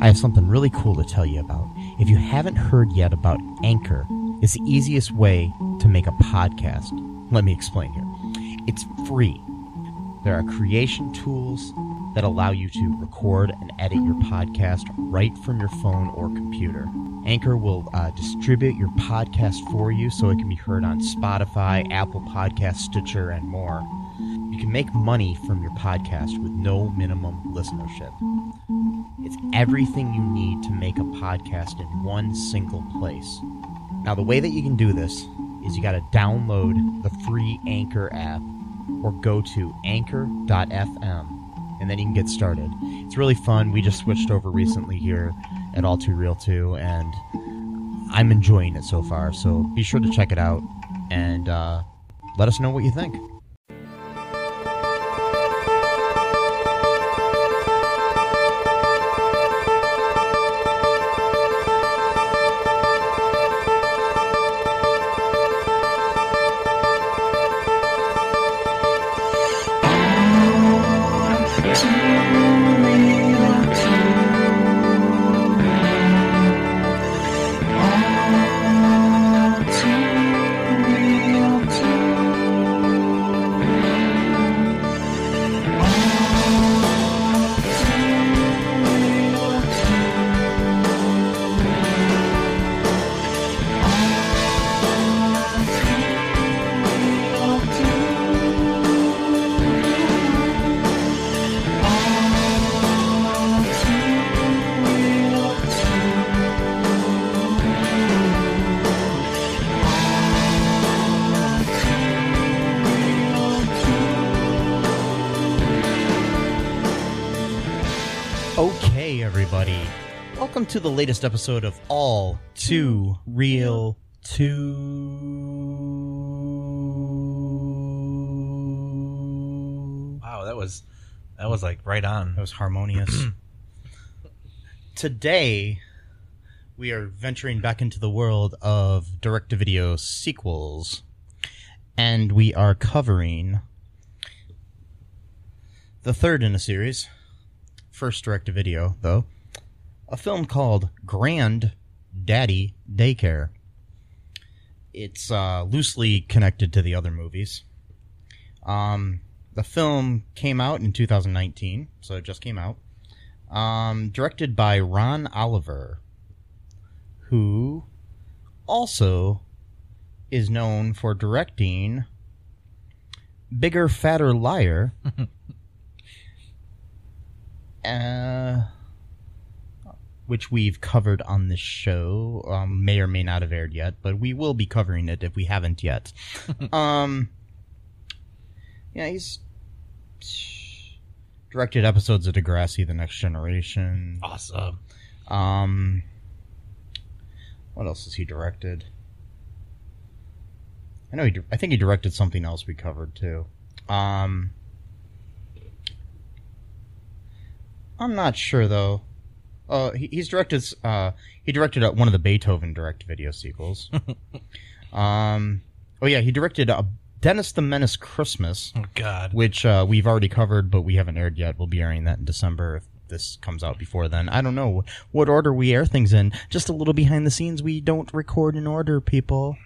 I have something really cool to tell you about. If you haven't heard yet about Anchor, it's the easiest way to make a podcast. Let me explain here. It's free. There are creation tools that allow you to record and edit your podcast right from your phone or computer. Anchor will uh, distribute your podcast for you so it can be heard on Spotify, Apple Podcasts, Stitcher, and more. You can make money from your podcast with no minimum listenership. It's everything you need to make a podcast in one single place. Now, the way that you can do this is you got to download the free Anchor app or go to anchor.fm and then you can get started. It's really fun. We just switched over recently here at All Too Real 2 and I'm enjoying it so far. So be sure to check it out and uh, let us know what you think. To the latest episode of All Too Real 2. Wow, that was that was like right on. That was harmonious. Today, we are venturing back into the world of direct to video sequels. And we are covering the third in a series, first direct to video, though, a film called Grand Daddy Daycare. It's uh, loosely connected to the other movies. Um, the film came out in 2019, so it just came out. Um, directed by Ron Oliver, who also is known for directing Bigger, Fatter Liar. uh, which we've covered on this show. Um, may or may not have aired yet, but we will be covering it if we haven't yet. um, yeah, he's directed episodes of Degrassi: The Next Generation. Awesome. Um, what else has he directed? I know he. I think he directed something else we covered too. Um, I'm not sure though. Uh, he, he's directed. Uh, he directed uh, one of the Beethoven direct video sequels. um, oh yeah, he directed uh, Dennis the Menace Christmas, Oh God. which uh, we've already covered, but we haven't aired yet. We'll be airing that in December if this comes out before then. I don't know what order we air things in. Just a little behind the scenes. We don't record in order, people.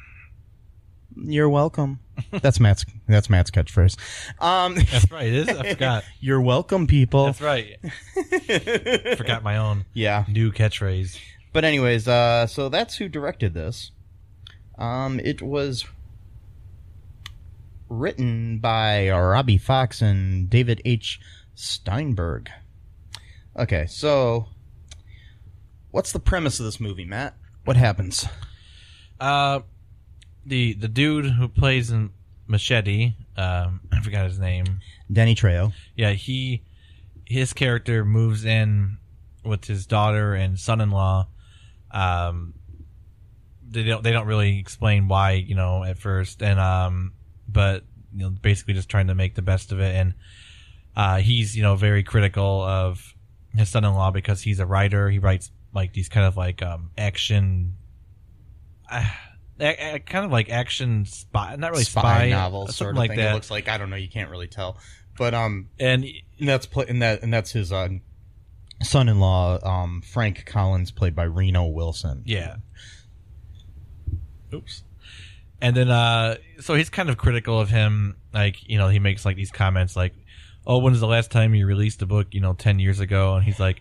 You're welcome. That's Matt's. That's Matt's catchphrase. Um, That's right. It is. I forgot. you're welcome, people. That's right. forgot my own Yeah. new catchphrase. But anyways, uh, so that's who directed this. Um, it was written by Robbie Fox and David H. Steinberg. Okay, so what's the premise of this movie, Matt? What happens? Uh, the the dude who plays in Machete, um, I forgot his name. Danny Trejo. Yeah, he his character moves in with his daughter and son-in-law. Um, they don't they don't really explain why you know at first, and um, but you know basically just trying to make the best of it, and uh, he's you know very critical of his son-in-law because he's a writer. He writes like these kind of like um action. Uh, a- a- kind of like action spy, not really spy, spy, novel sort of like thing. that. It looks like I don't know. You can't really tell, but um, and and that's pla and that and that's his uh, son-in-law, um, Frank Collins, played by Reno Wilson. Yeah. Oops. And then, uh, so he's kind of critical of him. Like, you know, he makes like these comments like, "Oh, when was the last time you released a book? You know, ten years ago?" And he's like,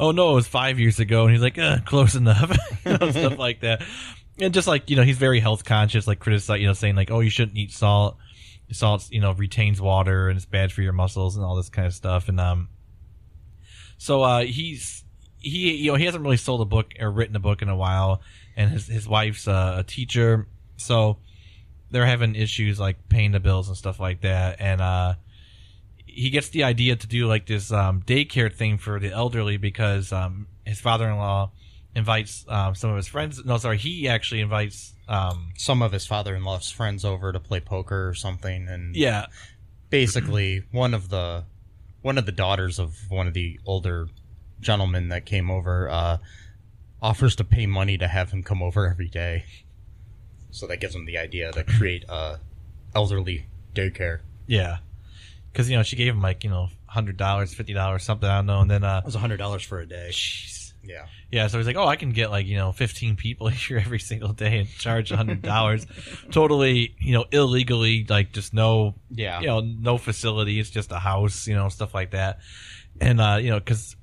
"Oh no, it was five years ago." And he's like, uh, "Close enough," you know, stuff like that. And just like you know, he's very health conscious, like criticize, you know, saying like, "Oh, you shouldn't eat salt. Salt, you know, retains water and it's bad for your muscles and all this kind of stuff." And um, so uh, he's he you know he hasn't really sold a book or written a book in a while, and his his wife's uh, a teacher, so they're having issues like paying the bills and stuff like that. And uh, he gets the idea to do like this um, daycare thing for the elderly because um, his father in law invites um, some of his friends. No, sorry, he actually invites. Um, Some of his father-in-law's friends over to play poker or something, and yeah, basically one of the one of the daughters of one of the older gentlemen that came over uh, offers to pay money to have him come over every day. So that gives him the idea to create a elderly daycare. yeah, because you know she gave him like you know hundred dollars, fifty dollars, something I don't know, and then uh, It was hundred dollars for a day. jeez. Yeah. Yeah, so he's like, "Oh, I can get like you know, fifteen people here every single day and charge a hundred dollars, totally, you know, illegally, like just no, Yeah. you know, no facility. It's just a house, you know, stuff like that. And uh, you know, because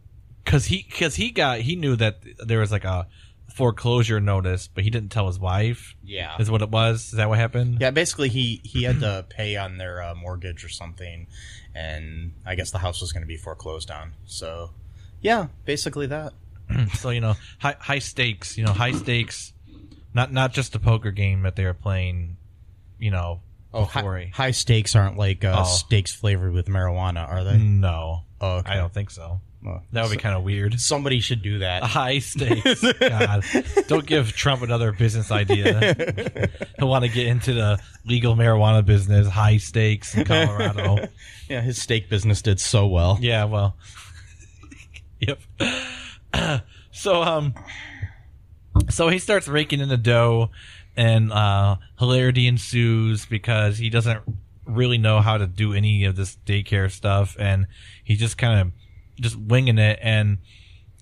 because he because he got he knew that there was like a foreclosure notice, but he didn't tell his wife. Yeah. Is what it was. Is that what happened? Yeah, basically he he had to pay on their uh, mortgage or something, and I guess the house was going to be foreclosed on. So, yeah, basically that. so you know, high high stakes. You know, high stakes. Not not just a poker game that they're playing. You know, Oh, high, high stakes aren't like uh, Oh. steaks flavored with marijuana, are they? No, Oh, okay. I don't think so. Well, That would be kind of weird. Somebody should do that. High stakes. God, don't give Trump another business idea. He'll want to get into the legal marijuana business. High stakes in Colorado. yeah, his steak business did so well. Yeah, well, yep. so, um, so he starts raking in the dough, and uh, hilarity ensues because he doesn't really know how to do any of this daycare stuff, and he's just kind of just winging it. And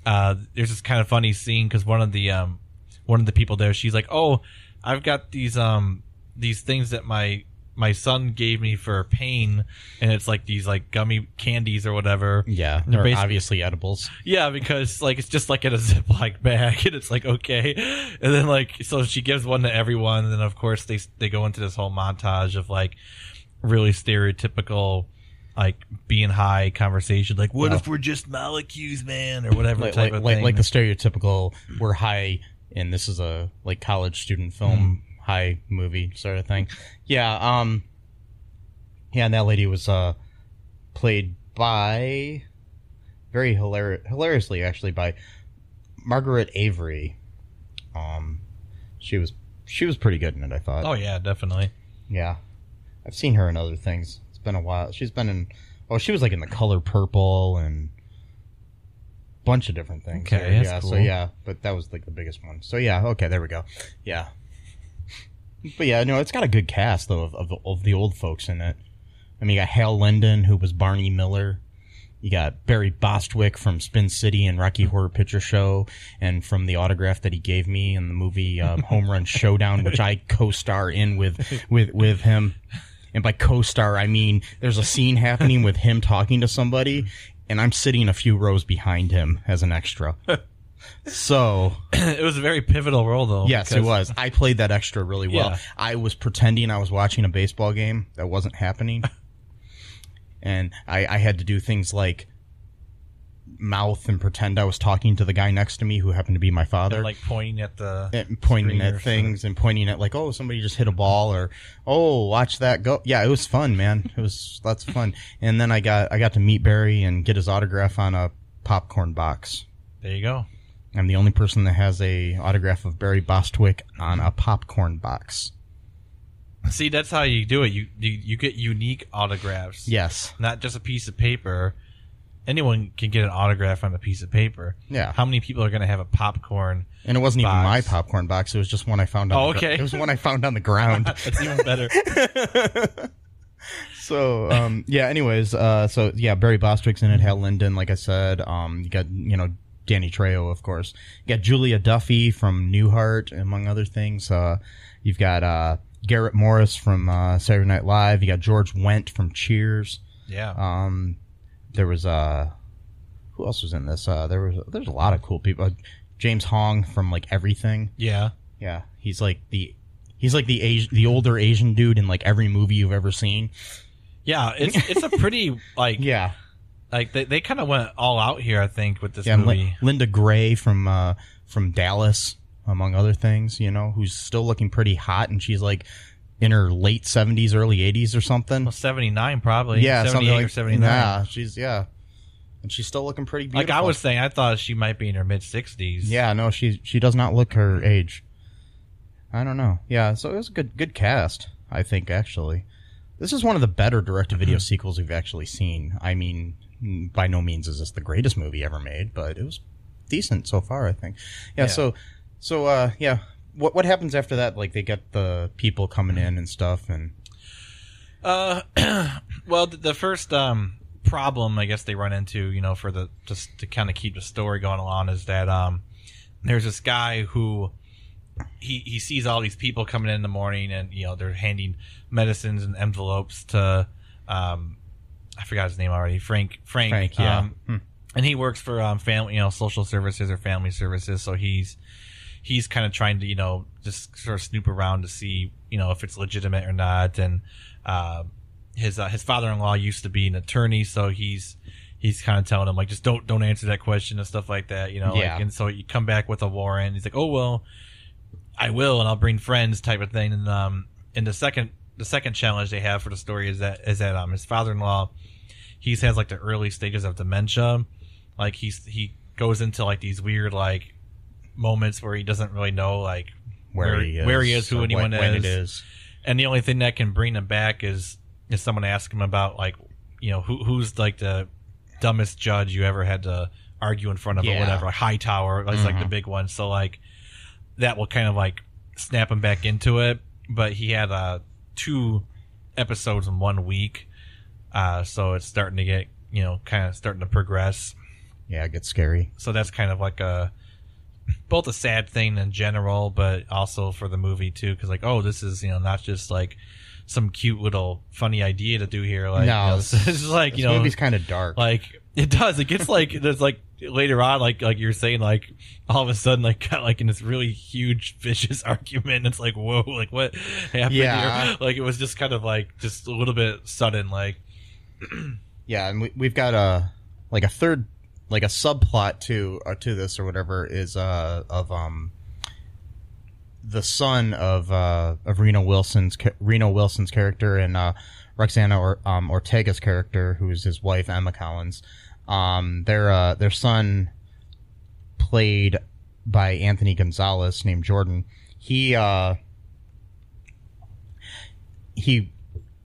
uh, there's this kind of funny scene because one of the um, one of the people there, she's like, "Oh, I've got these um these things that my my son gave me for pain, and it's like these like gummy candies or whatever." Yeah, They're obviously edibles. Yeah, because like it's just like in a Ziploc bag, and it's like okay, and then like so she gives one to everyone, and then of course they they go into this whole montage of like really stereotypical like being high conversation, like what if we're just molecules, man, or whatever Like type like, of like, thing. like the stereotypical we're high and this is a like college student film mm-hmm. High movie sort of thing. Yeah, um yeah, and that lady was uh played by very hilarious hilariously actually by Margaret Avery. Um she was she was pretty good in it, I thought. oh yeah, definitely. Yeah. I've seen her in other things. It's been a while. She's been in oh, she was like in the color purple and bunch of different things. Okay, yeah, yeah, so yeah, but that was like the biggest one. So yeah, okay, there we go. Yeah. But yeah, no, it's got a good cast though of, of, the, of the old folks in it. I mean, you got Hal Linden, who was Barney Miller. You got Barry Bostwick from Spin City and Rocky Horror Picture Show, and from the autograph that he gave me in the movie um, Home Run Showdown, which I co-star in with with with him. And by co-star, I mean there's a scene happening with him talking to somebody, and I'm sitting a few rows behind him as an extra. So it was a very pivotal role, though. yes, it because- was. I played that extra really well. Yeah. I was pretending I was watching a baseball game that wasn't happening, and I, I had to do things like mouth and pretend I was talking to the guy next to me who happened to be my father. Like pointing at the and pointing screen or at things and pointing at like, oh, somebody just hit a ball or oh, watch that go. Yeah, it was fun, man. It was lots of fun. And then I got I got to meet Barry and get his autograph on a popcorn box. There you go. I'm the only person that has a autograph of Barry Bostwick on a popcorn box. See, that's how you do it. You you, you get unique autographs. Yes. Not just a piece of paper. Anyone can get an autograph on a piece of paper. Yeah. How many people are going to have a popcorn? And it wasn't even Box. my popcorn box. It was just one I found on. Oh, the gr- okay. it was one I found on the ground. That's even better. so um, yeah. Anyways, uh, so yeah, Barry Bostwick's in it. Hal Linden, like I said. Um, you got you know Danny Trejo, of course. You got Julia Duffy from Newhart, among other things. Uh, you've got uh, Garrett Morris from uh, Saturday Night Live. You got George Wendt from Cheers. Yeah. Um, there was uh, who else was in this? Uh, there was there's a lot of cool people. Uh, James Hong from like everything. yeah. Yeah, he's like the he's like the Asian, the older Asian dude in like every movie you've ever seen. Yeah. It's it's a pretty like Yeah, like they, they kind of went all out here. I think with this yeah. and movie. Lin- Linda Gray from uh, from Dallas, among other things. You know, who's still looking pretty hot, and she's like in her late seventies, early eighties, or something. Well, seventy nine probably. yeah, seventy like or seventy nine. Yeah, she's yeah, and she's still looking pretty beautiful. Like. I was saying, I thought she might be in her mid sixties. Yeah, no, she she does not look her age. I don't know. Yeah, so it was a good good cast. I think actually, this is one of the better direct to video sequels we've actually seen. I mean, by no means is this the greatest movie ever made, but it was decent so far. I think. Yeah. Yeah. So so uh yeah. What what happens after that? Like they get the people coming in and stuff, and Uh, well, the, the first um problem I guess they run into, you know, for the just to kind of keep the story going along is that um there's this guy who he he sees all these people coming in in the morning and you know they're handing medicines and envelopes to um I forgot his name already Frank Frank Frank, yeah. um, Hmm. and he works for um family you know social services or family services so he's he's kind of trying to you know just sort of snoop around to see you know if it's legitimate or not and uh, his uh, his father-in-law used to be an attorney so he's he's kind of telling him like just don't don't answer that question and stuff like that you know Yeah. like, and so you come back with a warrant he's like oh well I will and I'll bring friends type of thing. And um and the second the second challenge they have for the story is that is that um his father-in-law he has like the early stages of dementia. Like he's he goes into like these weird like moments where he doesn't really know like where, he is, where he is, who anyone when, when it is. is. and the only thing that can bring him back is is someone ask him about like you know who who's like the dumbest judge you ever had to argue in front of or whatever like Hightower is like the big one. So like that will kind of like snap him back into it but he had uh two episodes in one week uh so it's starting to get you know kind of starting to progress Yeah, it gets scary. so that's kind of like a both a sad thing in general but also for the movie too because like oh this is you know not just like some cute little funny idea to do here like No, you know, this- this is like you know movie's kind of dark. like it does it gets like there's like later on like like you're saying like all of a sudden like got like in this really huge vicious argument it's like whoa like what happened Yeah. here like it was just kind of like just a little bit sudden like Yeah, and we, we've got a like a third like a subplot to uh, to this or whatever is uh of um the son of uh of Reno Wilson's Reno Wilson's character and uh Roxana or um Ortega's character who is his wife Emma Collins um their uh their son played by Anthony Gonzalez named Jordan he uh he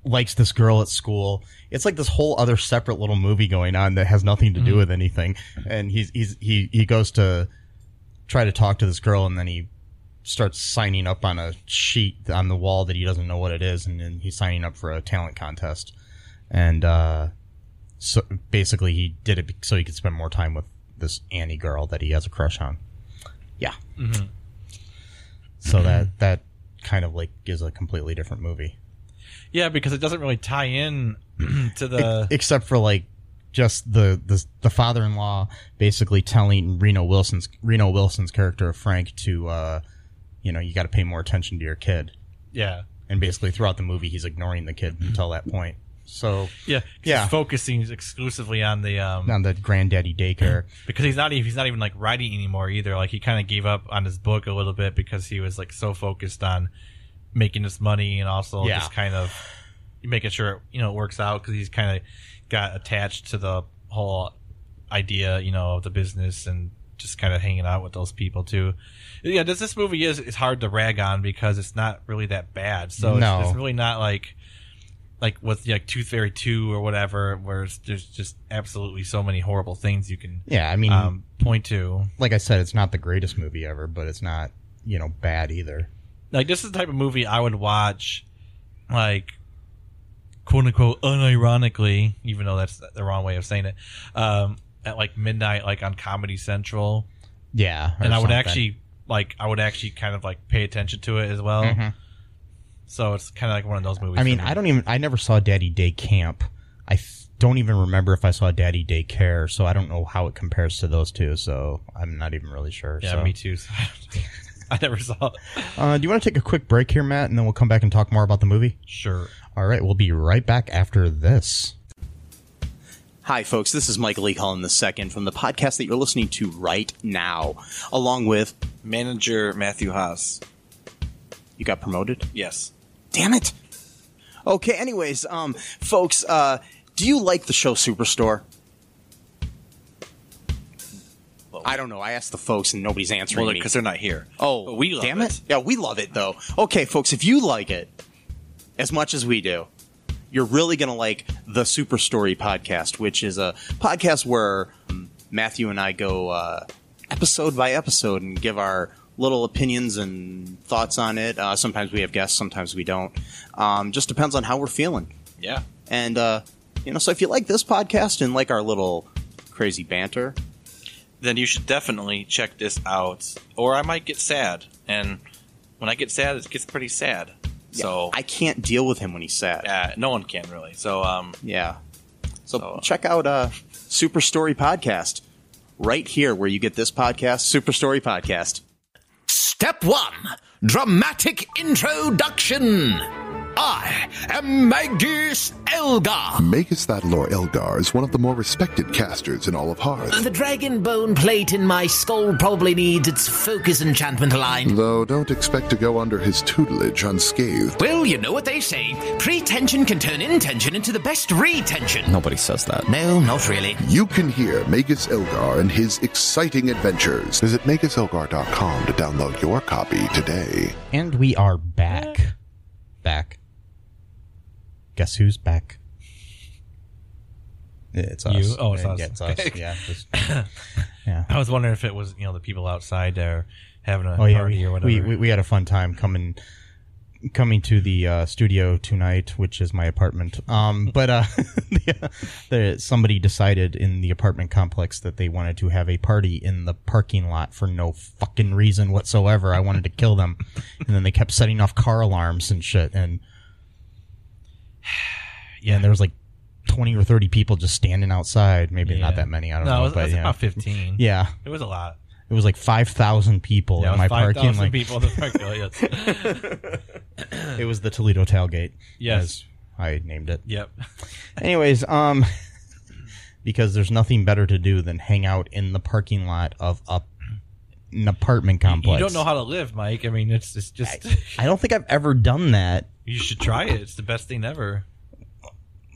likes this girl at school. It's like this whole other separate little movie going on that has nothing to do with anything. And he's he's he he goes to try to talk to this girl, and then he starts signing up on a sheet on the wall that he doesn't know what it is, and then he's signing up for a talent contest. And uh, so basically, he did it so he could spend more time with this Annie girl that he has a crush on. Yeah. So that that kind of like is a completely different movie. yeah because it doesn't really tie in to the except for like just the the, the father-in-law basically telling Reno Wilson's Reno Wilson's character of Frank to uh you know you got to pay more attention to your kid yeah and basically throughout the movie he's ignoring the kid until that point so yeah, Yeah. He's focusing exclusively on the um on the granddaddy daycare because he's not even he's not even like writing anymore either. Like he kind of gave up on his book a little bit because he was like so focused on making this money and also Yeah. just kind of making sure you know it works out because he's kind of got attached to the whole idea you know of the business and just kind of hanging out with those people too. Yeah, this this movie is it's hard to rag on because it's not really that bad. So it's- No. it's, really not like like with like Tooth Fairy two or whatever, where it's, there's just absolutely so many horrible things you can Yeah, I mean, um, point to. like I said, it's not the greatest movie ever, but it's not you know bad either. Like this is the type of movie I would watch, like quote unquote unironically, even though that's the wrong way of saying it. Um, at like midnight, like on Comedy Central, Yeah, and I would something. actually like I would actually kind of like pay attention to it as well. Mhm. So it's kind of like one of those movies. I mean, me. I don't even. I never saw Daddy Day Camp. I f- don't even remember if I saw Daddy Day Care, so I don't know how it compares to those two. So I'm not even really sure. Yeah, so. me too. So I never saw. it. Uh, do you want to take a quick break here, Matt, and then we'll come back and talk more about the movie? Sure. All right, we'll be right back after this. Hi, folks. This is Michael Lee Cullen II from the podcast that you're listening to right now, along with Manager Matthew Haas. you got promoted. Yes. Damn it. Okay. Anyways, um, folks, uh, do you like the show Superstore? I don't know. I asked the folks and nobody's answering Well, me. because they're not here. Oh, But we love damn it. it. Yeah, we love it though. Okay, folks, if you like it as much as we do, you're really going to like the Super Story podcast, which is a podcast where um, Matthew and I go uh, episode by episode and give our little opinions and thoughts on it. Uh, sometimes we have guests, sometimes we don't. Um, just depends on how we're feeling. Yeah. And, uh, you know, so if you like this podcast and like our little crazy banter, Then you should definitely check this out. Or I might get sad. And when I get sad, it gets pretty sad. So, I can't deal with him when he's sad. yeah, no one can really. So, um, Yeah. So So, uh, check out uh Super Story Podcast right here where you get this podcast, Super Story Podcast. Step one Dramatic Introduction. I am Magus Elgar. Magus Thadalor Elgar is one of the more respected casters in all of Hearth. The dragon bone plate in my skull probably needs its focus enchantment aligned. Though don't expect to go under his tutelage unscathed. Well, you know what they say. Pretension can turn intention into the best retention. Nobody says that. No, not really. You can hear Magus Elgar and his exciting adventures. Visit MagusElgar.com to download your copy today. And we are back. Back. Guess who's back? It's us. You? Oh, it's Yeah, us. it's us. Yeah. just- yeah. I was wondering if it was you know the people outside there having a Oh yeah, party we, or whatever. we, we we had a fun time coming coming to the uh, studio tonight, which is my apartment. Um, but uh, the, the, somebody decided in the apartment complex that they wanted to have a party in the parking lot for no fucking reason whatsoever. I wanted to kill them, and then they kept setting off car alarms and shit. And yeah, and there was like twenty or thirty people just standing outside. Maybe Yeah. not that many. I don't no, know, it was, but it was yeah. about fifteen. yeah, it was a lot. it was like five thousand people Yeah, it in was my five parking. thousand Like people in the parking lot. Yes. it was the Toledo tailgate. Yes. as I named it. Yep. Anyways, um, because there's nothing better to do than hang out in the parking lot of a, an apartment complex. You don't know how to live, Mike. I mean, it's, it's just I don't think I've ever done that. you should try it. It's the best thing ever.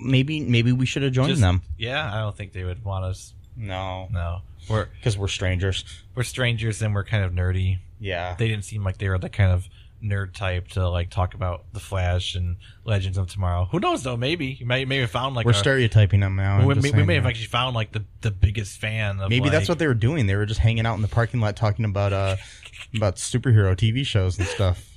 Maybe, maybe we should have joined Just- them. Yeah, I don't think they would want us. No, No, we're because we're strangers. we're strangers and we're kind of nerdy. Yeah, They didn't seem like they were the kind of nerd type to like talk about the Flash and Legends of Tomorrow. Who knows though? Maybe you may maybe have found like we're a, stereotyping them now. We, may, we may have that. actually found like the the biggest fan of Maybe that's what they were doing. They were just hanging out in the parking lot talking about uh about superhero TV shows and stuff.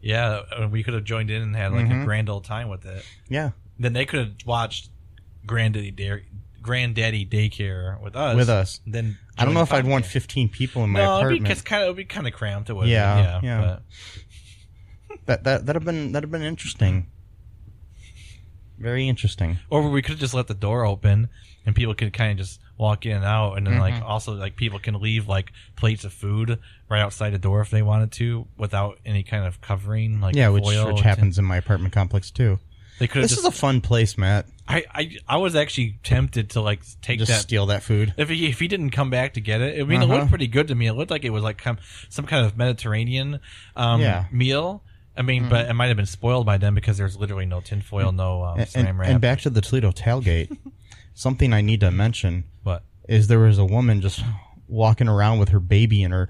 Yeah, we could have joined in and had like Mhm. a grand old time with it. Yeah, Then they could have watched Granddaddy Dare, Granddaddy Daycare with us. With us. Then I don't know if I'd want podcast. 15 people in my no, it'd apartment. be kind of it'd be kind of cramped. It would. Yeah, yeah, yeah. But That that that'd have been that'd have been interesting. Very interesting. or we could have just let the door open and people could kind of just walk in and out, and then Mm-hmm. like also like people can leave like plates of food right outside the door if they wanted to without any kind of covering, like Yeah, which, foil which happens in my apartment complex too. They could This just. is a fun place, Matt. I I I was actually tempted to like take Just that steal that food. If he, if he didn't come back to get it, I mean, it Uh-huh. looked pretty good to me. It looked like it was like some, some kind of Mediterranean um, Yeah. Meal. I mean, but it might have been spoiled by then because there's literally no tinfoil, no um, And, saran wrap. and back to the Toledo tailgate. something I need to mention What? is there was a woman just walking around with her baby in her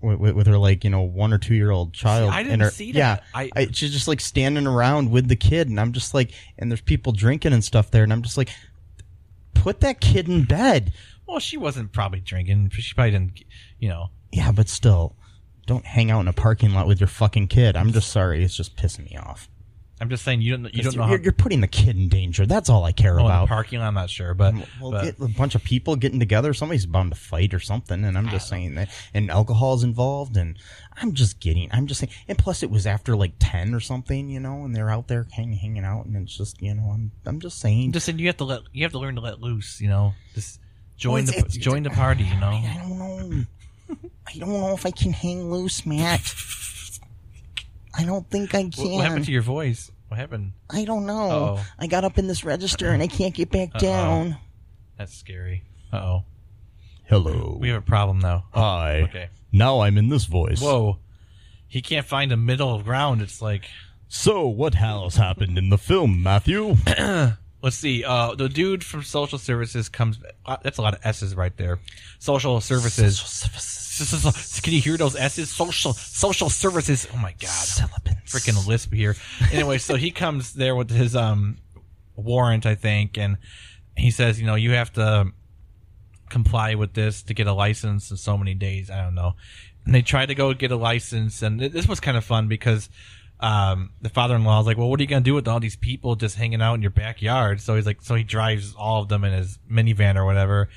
with, with her like you know one or two year old child. I didn't her, see that. Yeah, I- I, she's just like standing around with the kid, and I'm just like, and there's people drinking and stuff there, and I'm just like, put that kid in bed. Well, she wasn't probably drinking. She probably didn't, you know. Yeah, but still, don't hang out in a parking lot with your fucking kid. I'm just sorry, it's just pissing me off. I'm just saying you don't you don't know you're, how. you're putting the kid in danger. That's all I care Oh, about. parking lot, I'm not sure, but, Well, but get a bunch of people getting together. Somebody's bound to fight or something, and I'm just saying that. And alcohol's involved, and I'm just getting. I'm just saying. And plus, it was after like ten or something, you know, and they're out there hang, hanging out, and it's just, you know, I'm, I'm just saying. Just saying you have to let you have to learn to let loose. You know, just join Well, the join the party. You know. I don't know. I don't know if I can hang loose, Matt. I don't think I can. what happened to your voice? What happened? I don't know. Uh-oh. I got up in this register and I can't get back down. That's scary. Uh oh. Hello. We have a problem now. Hi. Okay. Now I'm in this voice. Whoa. He can't find a middle ground. It's like So, what has happened in the film, Matthew? let's see. Uh, the dude from social services comes. Uh, that's a lot of S's right there. Social services. Can you hear those S's? Social social services. Oh my god. Freaking lisp here. Anyway, so he comes there with his um warrant, I think, and he says, you know, you have to comply with this to get a license in so many days. I don't know. And they try to go get a license, and this was kind of fun because um, the father-in-law was like, "Well, what are you gonna do with all these people just hanging out in your backyard?" So he's like, so he drives all of them in his minivan or whatever,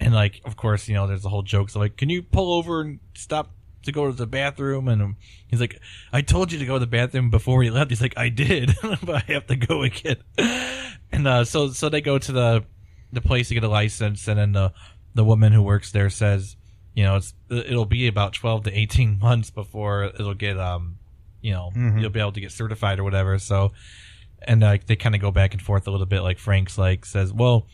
and like, of course, you know, there's a whole joke. So like, can you pull over and stop to go to the bathroom? And he's like, I told you to go to the bathroom before he left. He's like, I did, but I have to go again. And uh, so so they go to the the place to get a license, and then the the woman who works there says, you know, it's it'll be about twelve to eighteen months before it'll get um, you know, you'll be able to get certified or whatever. So, and uh, they kind of go back and forth a little bit. Like Frank's like says, well.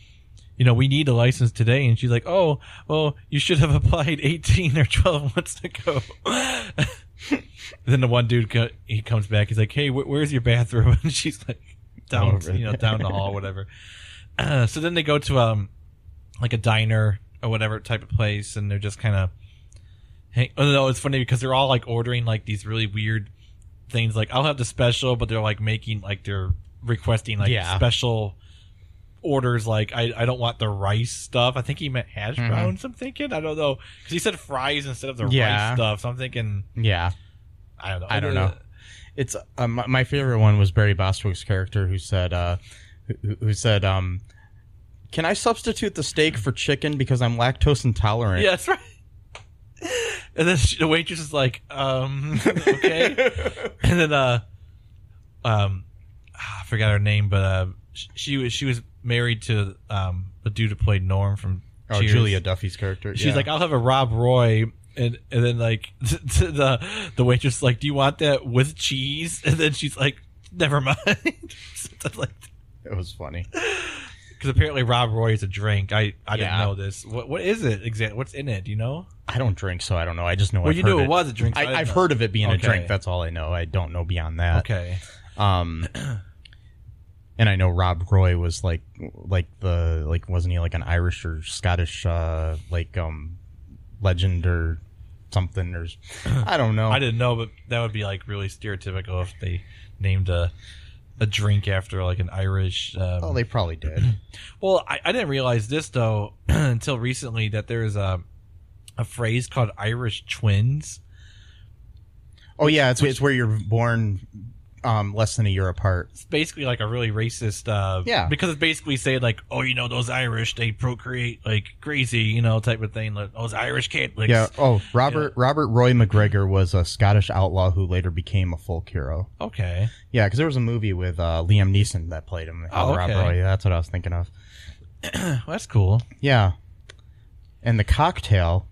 You know, we need a license today, and she's like, "Oh, well, you should have applied eighteen or twelve months ago." then the one dude co- he comes back. He's like, "Hey, wh- where's your bathroom?" And she's like, "Down, Over you know, down the hall, whatever." Uh, so then they go to um, like a diner or whatever type of place, and they're just kind of. Hey, oh no, it's funny because they're all like ordering like these really weird things. Like I'll have the special, but they're like making like they're requesting like Yeah. special orders. Like I, I don't want the rice stuff. I think he meant hash browns. I'm thinking I don't know because he said fries instead of the Yeah. rice stuff. So I'm thinking Yeah. I don't know. I don't know. It's uh, my, my favorite one was Barry Bostwick's character who said, uh, who, who said, um, "Can I substitute the steak for chicken because I'm lactose intolerant?" Yeah, right. And then she, the waitress is like, um, okay. and then, uh, um, ah, I forgot her name, but uh, sh- she was she was married to um the dude who played Norm from Oh, Cheers. Julia Duffy's character. She's yeah. like, I'll have a Rob Roy. And, and then like the the waitress is like, do you want that with cheese? And then she's like, never mind. Like it was funny. because apparently Rob Roy is a drink. I I didn't know this. What what is it exactly? What's in it? Do you know? I don't drink, so I don't know. I just know. Well, I've you knew it was a drink, so I I've heard of it being a drink. That's all I know. I don't know beyond that. Okay. Um, and I know Rob Roy was like, like the like wasn't he like an Irish or Scottish uh like um legend or something or I don't know. I didn't know, but that would be like really stereotypical if they named a a drink after like an Irish. Um, Oh, they probably did. well, I, I didn't realize this though until recently that there's a a phrase called Irish twins. Oh yeah, it's it's where you're born um less than a year apart. It's basically like a really racist. Uh, Yeah. because it's basically saying like, oh, you know, those Irish they procreate like crazy, you know, type of thing. Like those Irish Catholics. Yeah. Oh, Robert Robert Roy McGregor was a Scottish outlaw who later became a folk hero. Okay. Yeah, because there was a movie with uh, Liam Neeson that played him. Oh, okay. Roy. That's what I was thinking of. Well, that's cool. Yeah. And the cocktail,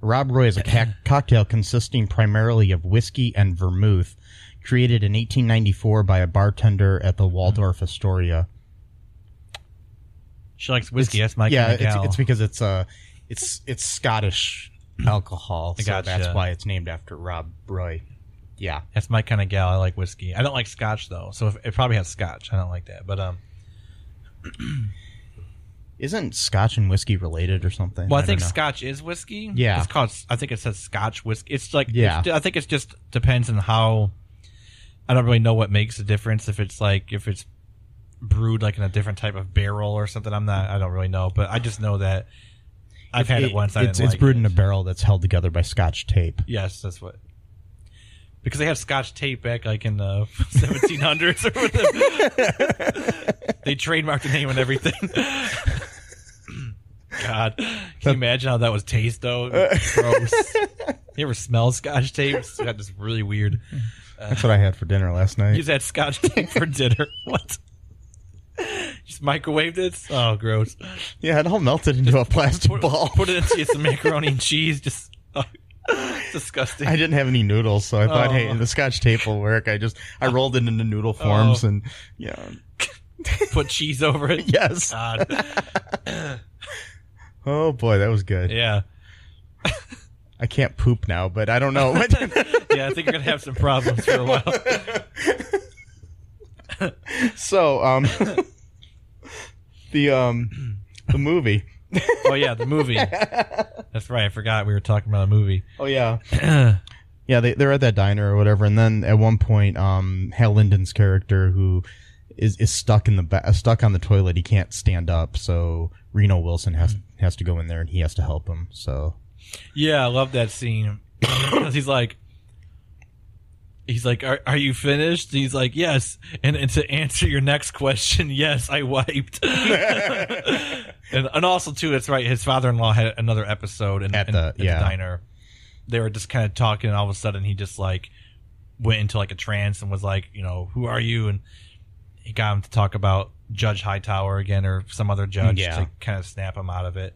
Rob Roy is a ca- cocktail consisting primarily of whiskey and vermouth, created in 1894 by a bartender at the Waldorf Astoria. She likes whiskey. That's my yeah, kind of it's, it's because it's uh, it's it's Scottish alcohol, so gotcha. that's why it's named after Rob Roy. Yeah. That's my kind of gal. I like whiskey. I don't like scotch though, so if, it probably has scotch. I don't like that. But um, Isn't Scotch and whiskey related or something? Well, I, don't think. Scotch is whiskey. Yeah. it's called. I think it says Scotch whiskey. It's like Yeah. it's- I think it just depends on how. I don't really know what makes a difference. If it's like if it's brewed like in a different type of barrel or something, I'm not. I don't really know, but I just know that I've had it, once. I it's it's like brewed it. in a barrel that's held together by Scotch tape. Yes, that's what. Because they had Scotch tape back like in the 1700s or whatever. they trademarked the name and everything. God, can you imagine how that was taste though? Gross. You ever smell Scotch tape? It's got this really weird. Uh, That's what I had for dinner last night. just had Scotch tape for dinner. What? Just microwaved it? Oh, gross. Yeah, it all melted into a plastic Put, ball. put it into some macaroni and cheese. Just oh, disgusting. I didn't have any noodles, so I thought, Oh. hey, the Scotch tape will work. I just I oh. rolled it into noodle forms, Oh. and yeah, Put cheese over it. yes. God. Oh boy, that was good. Yeah. I can't poop now, but I don't know. Yeah, I think you're gonna have some problems for a while. so, um, the um, the movie. Oh yeah, the movie. That's right. I forgot we were talking about a movie. Oh yeah, yeah. They they're at that diner or whatever, and then at one point, um, Hal Linden's character who is is stuck in the ba- uh, stuck on the toilet. He can't stand up, so Reno Wilson has mm. has to go in there and he has to help him. So Yeah, I love that scene he's like, he's like, "Are are you finished?" And he's like, "Yes." And, and to answer your next question, yes, I wiped. and and also too, it's right. His father-in-law had another episode in, At in- the- at yeah. diner. They were just kind of talking, and all of a sudden, he just like went into like a trance and was like, you know, who are you? And he got him to talk about Judge Hightower again or some other judge Yeah. to kind of snap him out of it.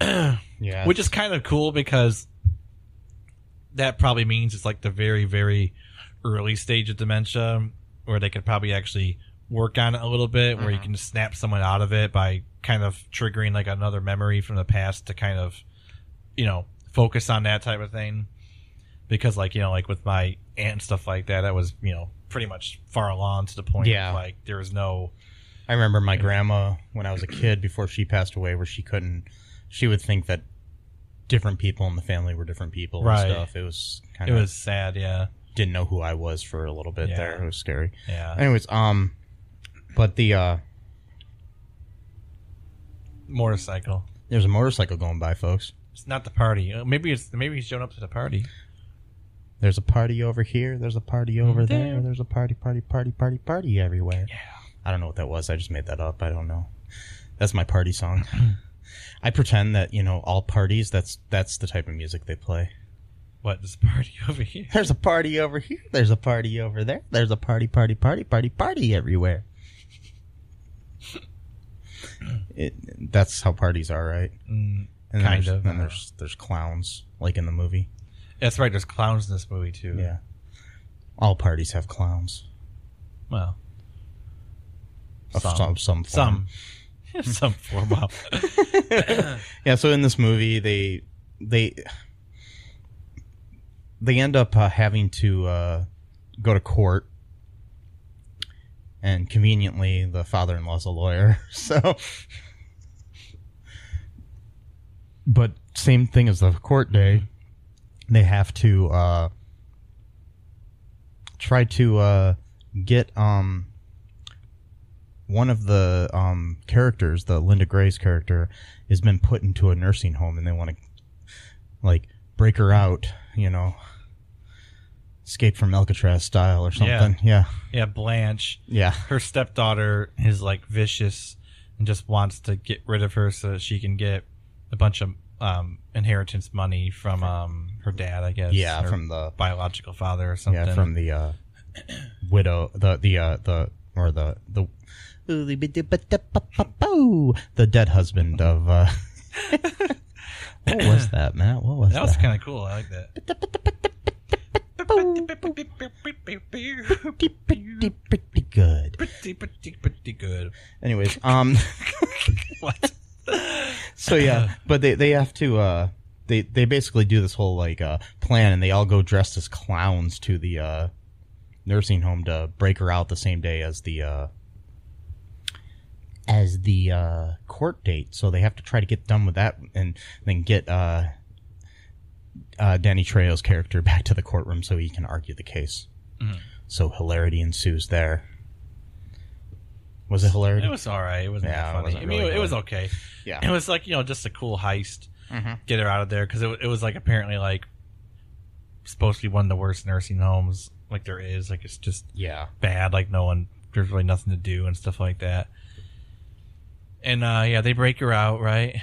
yeah, which is kind of cool because that probably means it's like the very very early stage of dementia where they could probably actually work on it a little bit where you mm-hmm. can snap someone out of it by kind of triggering like another memory from the past to kind of you know focus on that type of thing because like you know like with my aunt and stuff like that that was you know pretty much far along to the point Yeah. of, like there was no I remember my grandma when I was a kid before she passed away, where she couldn't. She would think that different people in the family were different people Right. and stuff. It was kind it of was sad yeah didn't know who I was for a little bit Yeah. there. It was scary. yeah Anyways, um, but the uh, motorcycle there's a motorcycle going by, folks. It's not the party. Uh, Maybe it's maybe he's showing up to the party. There's a party over here. There's a party over there. There. There's a party, party, party, party, party everywhere. Yeah. I don't know what that was. I just made that up. I don't know. That's my party song. I pretend that you know all parties. That's that's the type of music they play. What? There's a party over here. There's a party over here. There's a party over there. There's a party, party, party, party, party everywhere. It, that's how parties are, right? Mm, And Kind there's, of, Then uh, there's there's clowns, like in the movie. That's right. There's clowns in this movie too. Yeah. All parties have clowns. Well, Of Some. some some form. some, some form of. Yeah, so in this movie, they they they end up uh, having to uh, go to court, and conveniently, the father-in-law's a lawyer. So, but same thing as the court day, they have to uh, try to uh, get um one of the um, characters, the Linda Gray's character, has been put into a nursing home, and they want to like break her out, you know, escape from Alcatraz style or something. Yeah, yeah, Blanche. yeah, Her stepdaughter is like vicious and just wants to get rid of her so she can get a bunch of um, inheritance money from um, her dad. I guess. yeah. Her From the biological father or something. yeah from the uh, widow, the the uh, the or the the the dead husband of. Uh, what was that, Matt? What was that? that was kind of cool. I like that. pretty, pretty, pretty good. pretty, pretty, pretty good. Anyways, um. What? So yeah, but they they have to uh they they basically do this whole like uh plan and they all go dressed as clowns to the uh nursing home to break her out the same day as the uh as the uh, court date, so they have to try to get done with that and then get uh, uh, Danny Trejo's character back to the courtroom so he can argue the case. So hilarity ensues there. Was it hilarity? It was all right. It wasn't Yeah, that it funny. wasn't I mean, really it was okay. Yeah. It was like you know just a cool heist. Mm-hmm. Get her out of there because it, it was like apparently like supposed to be one of the worst nursing homes like there is. Like it's just yeah. bad. Like no one, there's really nothing to do and stuff like that. And uh yeah, they break her out, right?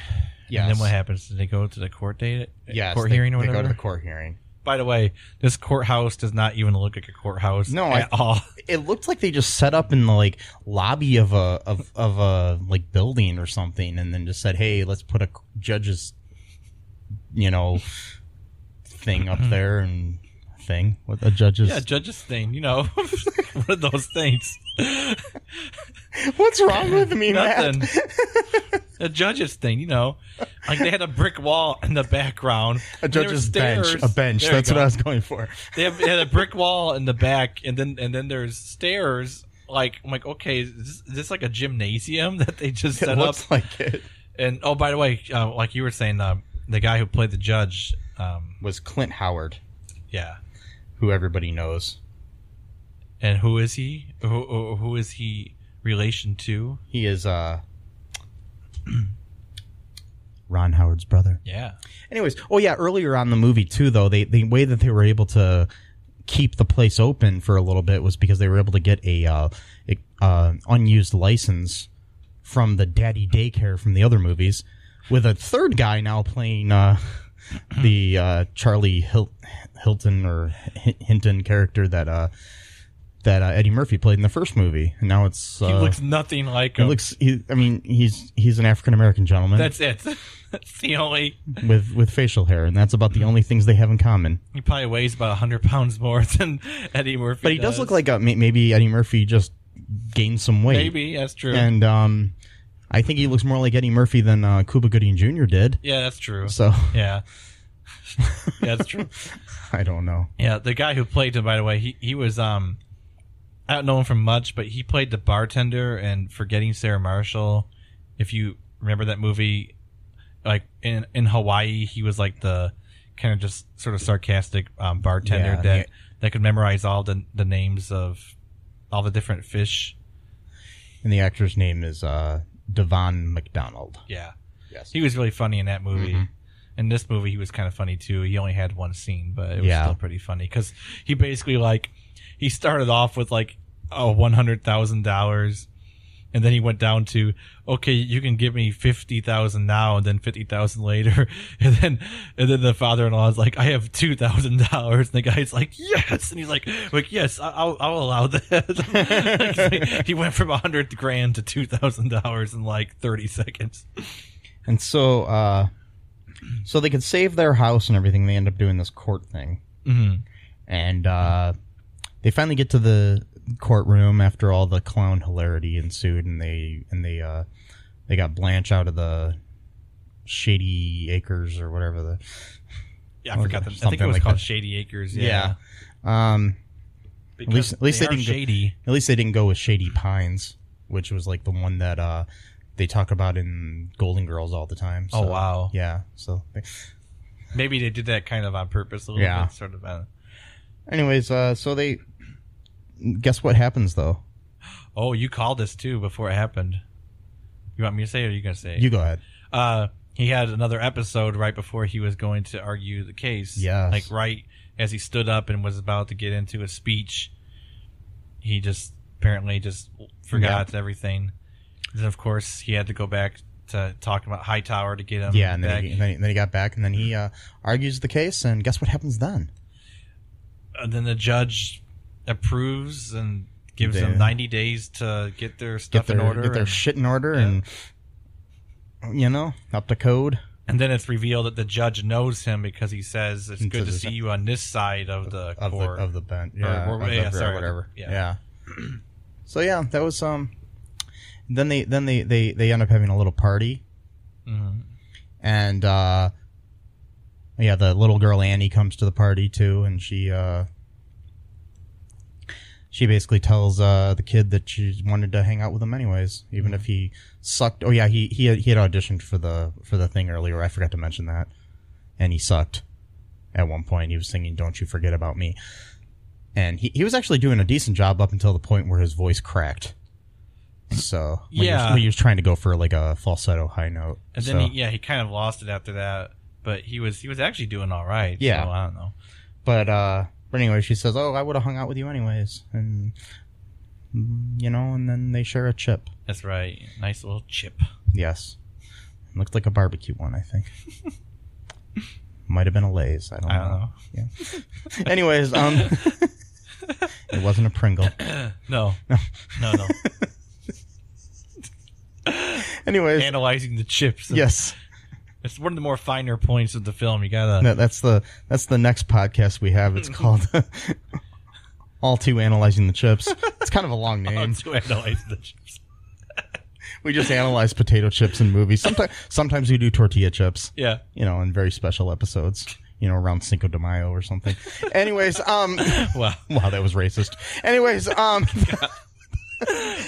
Yes. And then what happens? Did they go to the court date? Yes, court they, hearing or they whatever. go to the court hearing. By the way, this courthouse does not even look like a courthouse No, at I- all. It looked like they just set up in the like lobby of a of of a like building or something, and then just said, "Hey, let's put a judge's, you know, thing up mm-hmm. there and thing with a judge's." Yeah, judge's thing, you know, one of those things. What's wrong with me, Nothing. Matt? a judge's thing, you know, like they had a brick wall in the background. A and there were judge's bench. A bench. There That's what. I was going for. They, have, they had a brick wall in the back, and then and then there's stairs. Like I'm like, okay, is this, is this like a gymnasium that they just set up? like it And oh, by the way, uh, like you were saying, uh, the guy who played the judge, um, was Clint Howard, yeah. who everybody knows. And who is he? Who, who, who is he relation to? He is uh Ron Howard's brother. Yeah. Anyways, oh yeah, earlier on the movie too, though they the way that they were able to keep the place open for a little bit was because they were able to get a, uh, a uh, unused license from the daddy daycare from the other movies, with a third guy now playing uh, the uh, Charlie Hil- Hilton or H- Hinton character that uh, that uh, Eddie Murphy played in the first movie, and now it's uh, He looks nothing like he him. looks. He, I mean, he's he's an African American gentleman That's it. That's the only. with with facial hair, and that's about the only things they have in common. He probably weighs about hundred pounds more than Eddie Murphy. But he does look like a, maybe Eddie Murphy just gained some weight. maybe that's true. And um, I think he looks more like Eddie Murphy than uh, Cuba Gooding Jr. did. yeah, that's true. So yeah, yeah, that's true. I don't know. Yeah, the guy who played him, by the way, he he was um, I don't know him from much, but he played the bartender and Forgetting Sarah Marshall. If you remember that movie, like in in Hawaii, he was like the kind of just sort of sarcastic um, bartender Yeah, that yeah. that could memorize all the the names of all the different fish. And the actor's name is uh, Da'Vone McDonald. Yeah, Yes. he was really funny in that movie. Mm-hmm. In this movie, he was kind of funny too. He only had one scene, but it was Yeah. still pretty funny because he basically like he started off with like oh one hundred thousand dollars, and then he went down to okay, you can give me fifty thousand now, and then fifty thousand later, and then and then the father-in-law is like, I have two thousand dollars, and the guy's like, yes, and he's like, like yes, I'll I'll allow that. Like, he went from a hundred grand to two thousand dollars in like thirty seconds. And so, uh, so they could save their house and everything. They end up doing this court thing, hmm and uh, they finally get to the courtroom after all the clown hilarity ensued, and they and they uh, they got Blanche out of the Shady Acres or whatever the Yeah, I forgot. The, I think it was like called that. Shady Acres. Yeah, Um, Because least- at least they are didn't go- at least they didn't go with Shady Pines, which was like the one that uh, they talk about in Golden Girls all the time. Oh, So, wow. Yeah. So, they- Maybe they did that kind of on purpose a little Yeah. bit, sort of. Uh, anyways, uh, so they guess what happens though. oh, you called this too before it happened. You want me to say it or are you gonna say it? You go ahead. uh, he had another episode right before he was going to argue the case. Yeah, Like right as he stood up and was about to get into a speech, he just apparently just forgot everything. Then of course he had to go back to talk about Hightower to get him. Yeah, and then he, then, he, then he got back, and then he uh, argues the case, and guess what happens then? and then the judge approves and gives They- them 90 days to get their Get stuff their in order. get their and, shit in order, and you know, up to code. and then it's revealed that the judge knows him because he says it's good to see you on this side of the of the court. of the bench. Yeah, or- the- yeah, or sorry, whatever. yeah. Yeah. so yeah, that was um. Then they then they they they end up having a little party, Mhm. and uh, yeah, the little girl Annie comes to the party too, and she uh, she basically tells uh, the kid that she wanted to hang out with him anyways, even if he sucked. Oh yeah, he he had, he had auditioned for the for the thing earlier. I forgot to mention that, and he sucked. At one point, he was singing "Don't You Forget About Me," and he he was actually doing a decent job up until the point where his voice cracked. So when he was- Yeah. when he was trying to go for like a falsetto high note, And So- then he, yeah, he kind of lost it after that. But he was he was actually doing all right. Yeah. so I don't know. But uh but anyway, she says, "Oh, I would have hung out with you anyways." And mm, you know, and then they share a chip. That's right. Nice little chip. Yes. Looked like a barbecue one, I think. Might have been a Lay's. I don't, I don't know. Yeah. Anyways, um it wasn't a Pringle. No, no, no. Anyways, Analyzing the chips. yes. It's one of the more finer points of the film. You gotta. That, that's the that's the next podcast we have. It's called All Too Analyzing the Chips. It's kind of a long name. to analyze the chips. We just analyze potato chips in movies. Sometimes sometimes we do tortilla chips. Yeah. you know, in very special episodes, you know, around Cinco de Mayo or something. Anyways, um, Wow. wow, that was racist. Anyways, um,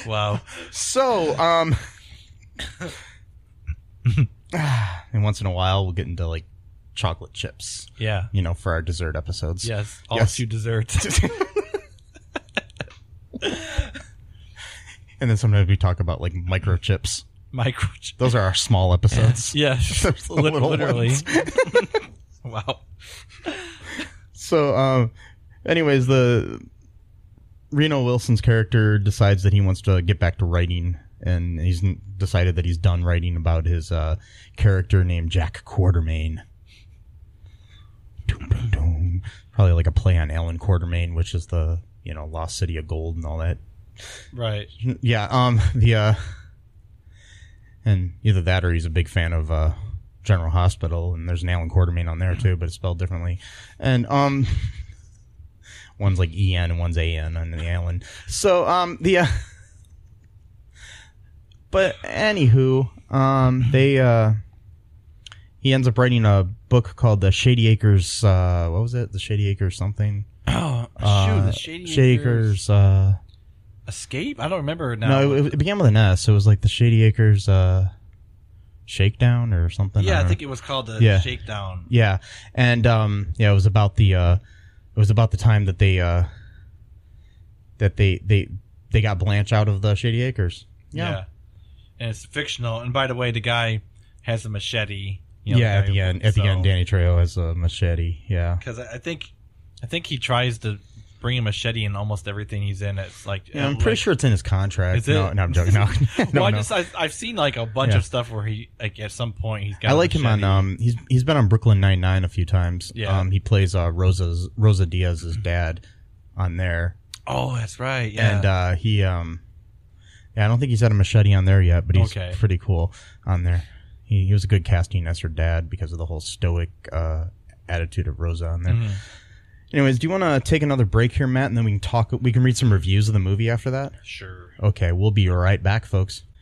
Wow. so, um, and once in a while we'll get into like chocolate chips, Yeah. you know, for our dessert episodes. Yes. All Yes. two desserts. And then sometimes we talk about like microchips. Microchip. Those are our small episodes. Yes. There's the little literally. wow. So, um, anyways, the Reno Wilson's character decides that he wants to get back to writing, and he's decided that he's done writing about his uh, character named Jack Quartermain. Doom, doom, doom. Probably like a play on Allan Quatermain, which is the you know Lost City of Gold and all that. Right. Yeah, um, the uh, and either that or he's a big fan of uh, General Hospital, and there's an Alan Quartermaine on there too, but it's spelled differently. And um, one's like E N and one's A N on the Alan. So um, the uh, but anywho, um, they uh, he ends up writing a book called the Shady Acres. Uh, what was it? The Shady Acres something. Oh, shoot. Uh, the Shady, Shady Acres Acres. Uh, Escape? I don't remember now. no, it, it began with an S. It was like the Shady Acres uh, Shakedown or something. yeah, I don't think it was called the Yeah. Shakedown. Yeah, and um, yeah, it was about the uh, it was about the time that they uh, that they they they got Blanche out of the Shady Acres. Yeah. And it's fictional. And by the way, the guy has a machete. You know, yeah, at the end, at the end, Danny Trejo has a machete. Yeah, because I think, I think he tries to bring a machete in almost everything he's in. It's like, yeah, I'm uh, pretty like- sure it's in his contract. Is it? No, no, I'm joking. No, no, well, I just I, I've seen like a bunch Yeah. of stuff where he like at some point he's got. I like him on um he's he's been on Brooklyn Nine Nine a few times. Yeah. Um he plays uh Rosa's Rosa Diaz's dad on there. Oh, that's right. Yeah. And uh he um yeah, I don't think he's had a machete on there yet, but he's Okay. pretty cool on there. He he was a good casting as her dad because of the whole stoic uh attitude of Rosa on there. Mm-hmm. Anyways, do you want to take another break here, Matt, and then we can talk we can read some reviews of the movie after that? sure. Okay, we'll be right back, folks.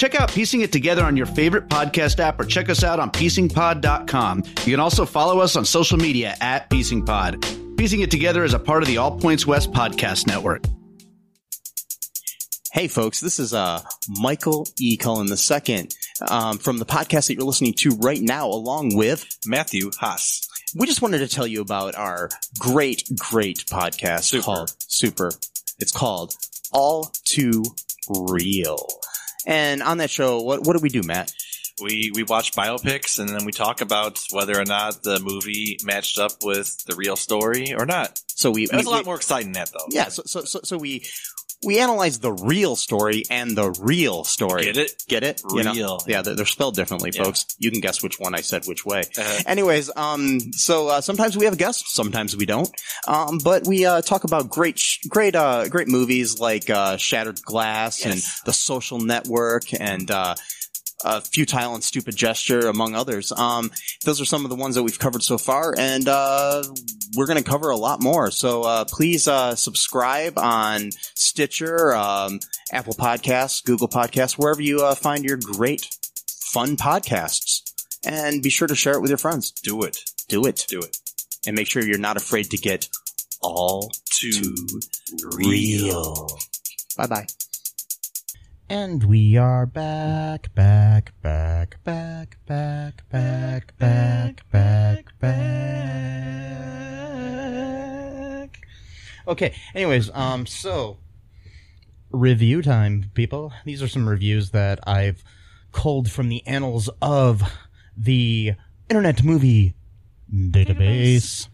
Check out Piecing It Together on your favorite podcast app or check us out on piecingpod.com. You can also follow us on social media at piecingpod. Piecing It Together is a part of the All Points West podcast network. Hey, folks, this is uh, Michael E. Cullen II um, from the podcast that you're listening to right now, along with. Matthew Haas. We just wanted to tell you about our great, great podcast Super. called Super. It's called All Too Real. And on that show, what, what do we do, Matt? We we watch biopics and then we talk about whether or not the movie matched up with the real story or not. So we, It was we- a lot we- more exciting than that though. Yeah, so, so so so we we analyze the real story and the real story. Get it? Get it? You know? Real. Yeah, they're, they're spelled differently, Yeah. folks. You can guess which one I said which way. Uh-huh. Anyways, um, so uh, sometimes we have guests, sometimes we don't. Um, but we uh, talk about great, sh- great, uh, great movies like uh, Shattered Glass and The Social Network and. Uh, uh, futile and stupid gesture, among others. Um, those are some of the ones that we've covered so far, and uh, we're going to cover a lot more. So uh, please uh, subscribe on Stitcher, um, Apple Podcasts, Google Podcasts, wherever you uh, find your great, fun podcasts. And be sure to share it with your friends. Do it. Do it. Do it. And make sure you're not afraid to get all Too real. Bye bye. And we are back, back, back, back, back, back, back, back, back. Okay. Anyways, um, so review time, people. These are some reviews that I've culled from the annals of the Internet Movie Database.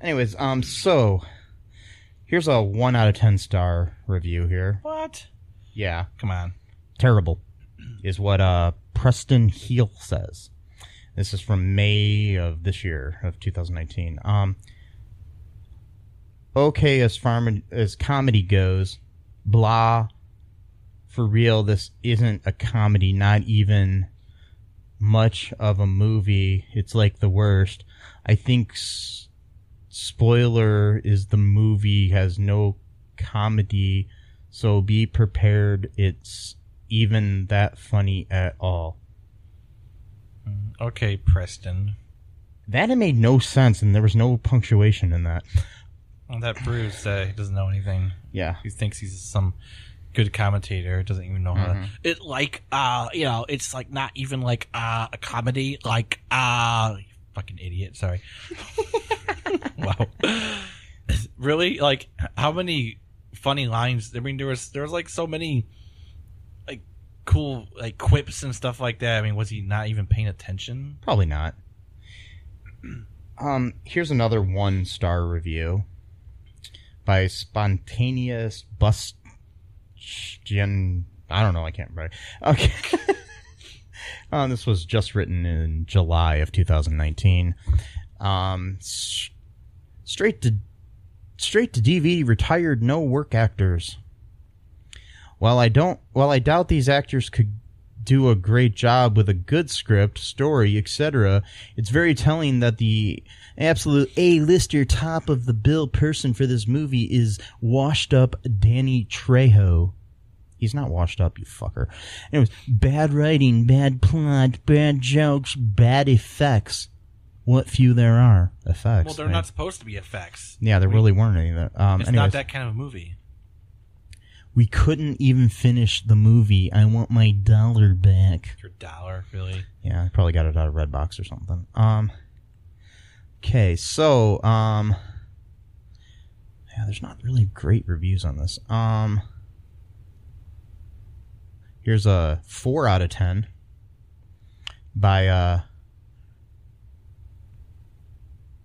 Anyways, um, so here's a one out of ten star review here. What? Yeah Come on. terrible is what uh Preston Heel says. This is from May of this year of 2019. Um okay as farm as comedy goes, blah for real this isn't a comedy, not even much of a movie. It's like the worst. I think s- spoiler is the movie has no comedy so be prepared. It's even that funny at all. Okay, Preston. That had made no sense, and there was no punctuation in that. Well, that proves that he doesn't know anything. Yeah. He thinks he's some good commentator. Doesn't even know how to. It like uh you know it's like not even like uh a comedy like uh fucking idiot. Sorry. wow. really? Like how many funny lines? I mean, there was there was like so many like cool like quips and stuff like that. I mean, was he not even paying attention? Probably not. Um, here's another one star review by Spontaneous Bust. I don't know. I can't remember. Okay. um, this was just written in July of 2019. Um, straight to straight to DVD. Retired no work actors. While I don't, while I doubt these actors could do a great job with a good script, story, etc., it's very telling that the absolute A-lister top of the bill person for this movie is washed up Danny Trejo. He's not washed up, you fucker. Anyways, bad writing, bad plot, bad jokes, bad effects. What few there are effects. Well, they're right? not supposed to be effects. Yeah, there really weren't any. Um, It's anyways, not that kind of a movie. we couldn't even finish the movie. I want my dollar back. Your dollar, really? Yeah, I probably got it out of Redbox or something. Um. Okay, so um. Yeah, there's not really great reviews on this. Um. Here's a four out of ten by uh.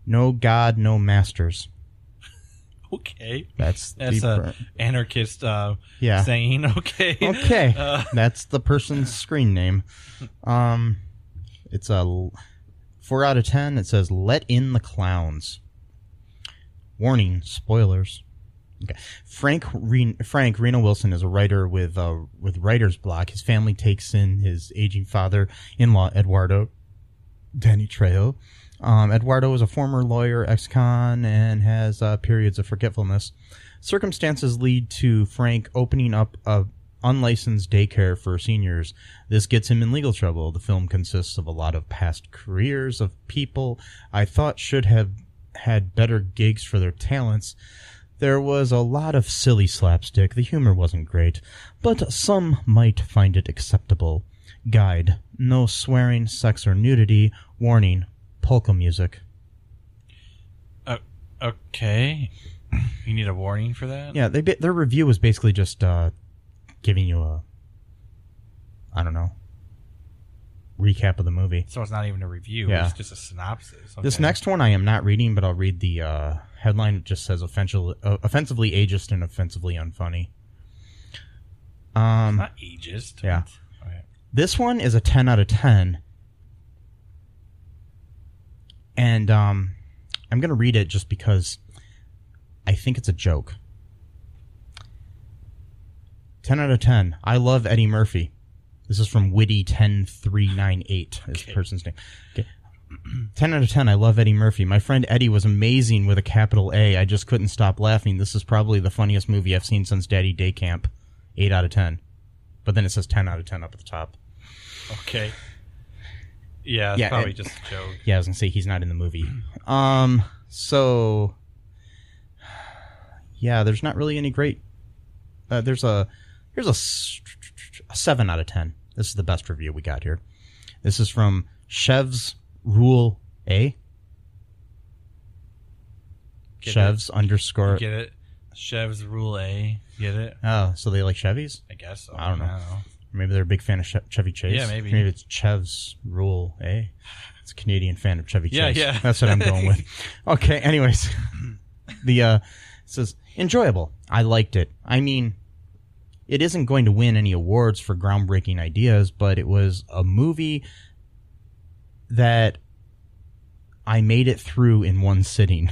No God, no masters. Okay. That's That's the- a anarchist uh, Yeah. saying. Okay. Okay, Uh, that's the person's screen name. Um, it's a four out of ten. It says "Let in the clowns." Warning: spoilers. Okay. Frank Re- Frank Reno Wilson is a writer with uh, with writer's block. His family takes in his aging father-in-law Eduardo Danny Trejo. Um, Eduardo is a former lawyer, ex-con, and has uh, periods of forgetfulness. Circumstances lead to Frank opening up a unlicensed daycare for seniors. This gets him in legal trouble. The film consists of a lot of past careers of people I thought should have had better gigs for their talents. There was a lot of silly slapstick. The humor wasn't great, but some might find it acceptable. Guide: No swearing, sex, or nudity. Warning: Polka music. uh, okay. You need a warning for that? Yeah, they, their review was basically just uh, giving you a, I don't know, recap of the movie. So it's not even a review. Yeah. It's just a synopsis. This next one I am not reading, but I'll read the uh, headline. It just says offensively, uh, offensively ageist and offensively unfunny. Um, Not ageist. Yeah. This one is a 10 out of 10. And um, I'm going to read it just because I think it's a joke. 10 out of 10. I love Eddie Murphy. This is from Witty10398, is the person's name. Okay. 10 out of 10. I love Eddie Murphy. My friend Eddie was amazing with a capital A. I just couldn't stop laughing. This is probably the funniest movie I've seen since Daddy Day Camp. 8 out of 10. But then it says 10 out of 10 up at the top. Okay. Yeah, it's Yeah, probably it- just a joke. Yeah, I was gonna say he's not in the movie. Um, so yeah, there's not really any great. Uh, there's a here's a seven out of ten. This is the best review we got here. This is from Chev's Rule A. Get Chev's underscore. Get it? Chev's Rule A. Get it? Oh, so they like Chevys? I guess so. I don't know. Maybe they're a big fan of Chevy Chase. Yeah, maybe. Maybe it's Chev's Rule eh? It's a Canadian fan of Chevy Yeah, Chase. yeah. That's what I'm going with. Okay. Anyways, the uh, it says enjoyable. I liked it. I mean, it isn't going to win any awards for groundbreaking ideas, but it was a movie that I made it through in one sitting.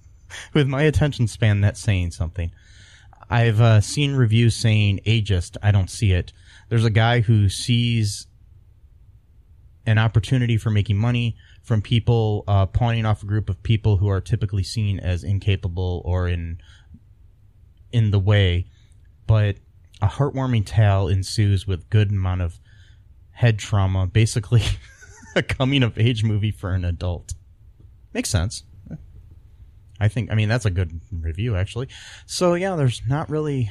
With my attention span, that's saying something. I've uh, seen reviews saying ageist. I don't see it. There's a guy who sees an opportunity for making money from people uh, pawning off a group of people who are typically seen as incapable or in in the way, but a heartwarming tale ensues with good amount of head trauma. Basically, a coming of age movie for an adult. Makes sense. I think. I mean, that's a good review actually. So yeah, there's not really.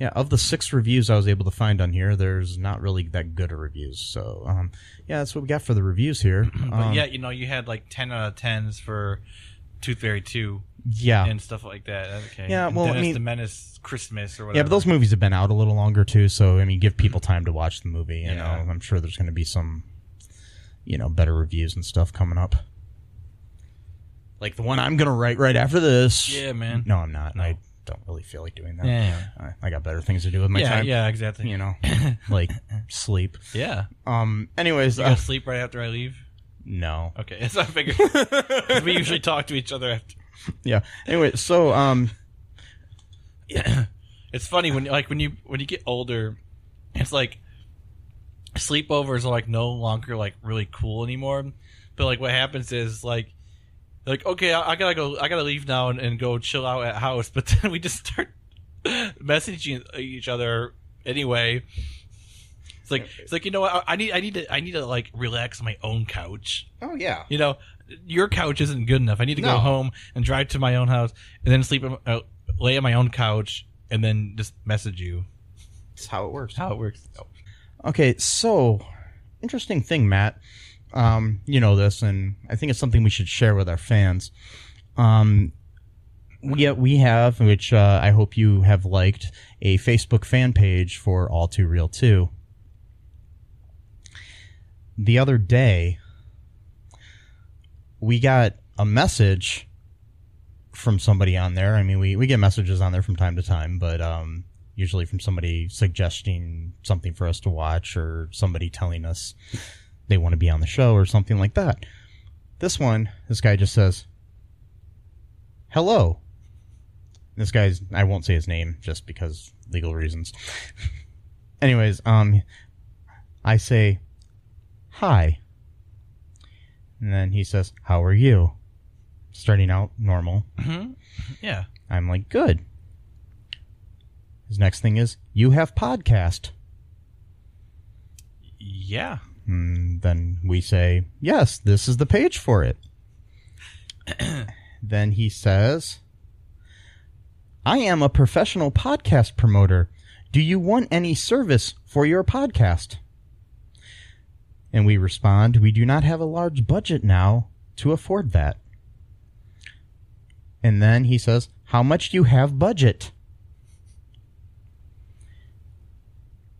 Yeah, of the six reviews I was able to find on here, there's not really that good of reviews. So, um, yeah, that's what we got for the reviews here. But Um, yeah, you know, you had like 10 out of 10s for Tooth Fairy 2 yeah, and stuff like that. Okay. Yeah, well, I mean- the Menace Christmas or whatever. yeah, but those movies have been out a little longer too. So, I mean, give people time to watch the movie. You Yeah. know, I'm sure there's going to be some, you know, better reviews and stuff coming up. Like the one I'm going to write right after this. Yeah, man. No, I'm not. I don't really feel like doing that. Yeah. I, I got better things to do with my yeah, time. yeah, exactly. You know, like sleep. Yeah. Um. Anyways, You uh, sleep right after I leave? no. Okay, what I figured. we usually talk to each other after. Yeah. Anyway, so um, Yeah. It's funny when like when you when you get older, it's like sleepovers are like no longer like really cool anymore. But like what happens is like like okay, I, I gotta go, I gotta leave now and, and go chill out at house. But then we just start messaging each other anyway. It's like it's like you know what I, I need I need to I need to like relax on my own couch. oh yeah, You know, your couch isn't good enough. I need to No. go home and drive to my own house and then sleep, on- uh, lay on my own couch, and then just message you. that's how it works. How it works. Okay, so interesting thing, Matt. Um, you know this, and I think it's something we should share with our fans. Um, we we have, which uh, I hope you have liked, a Facebook fan page for All Too Real Two. The other day, we got a message from somebody on there. I mean, we, we get messages on there from time to time, but um, usually from somebody suggesting something for us to watch or somebody telling us they want to be on the show or something like that. This one, this guy just says, "Hello." This guy's I won't say his name just because legal reasons. Anyways, um I say, "Hi." And then he says, "How are you?" Starting out normal. Yeah. I'm like, good. His next thing is, you have podcast. Yeah. And then we say, yes, this is the page for it. then he says, I am a professional podcast promoter. Do you want any service for your podcast? And we respond, we do not have a large budget now to afford that. And then he says, how much do you have budget?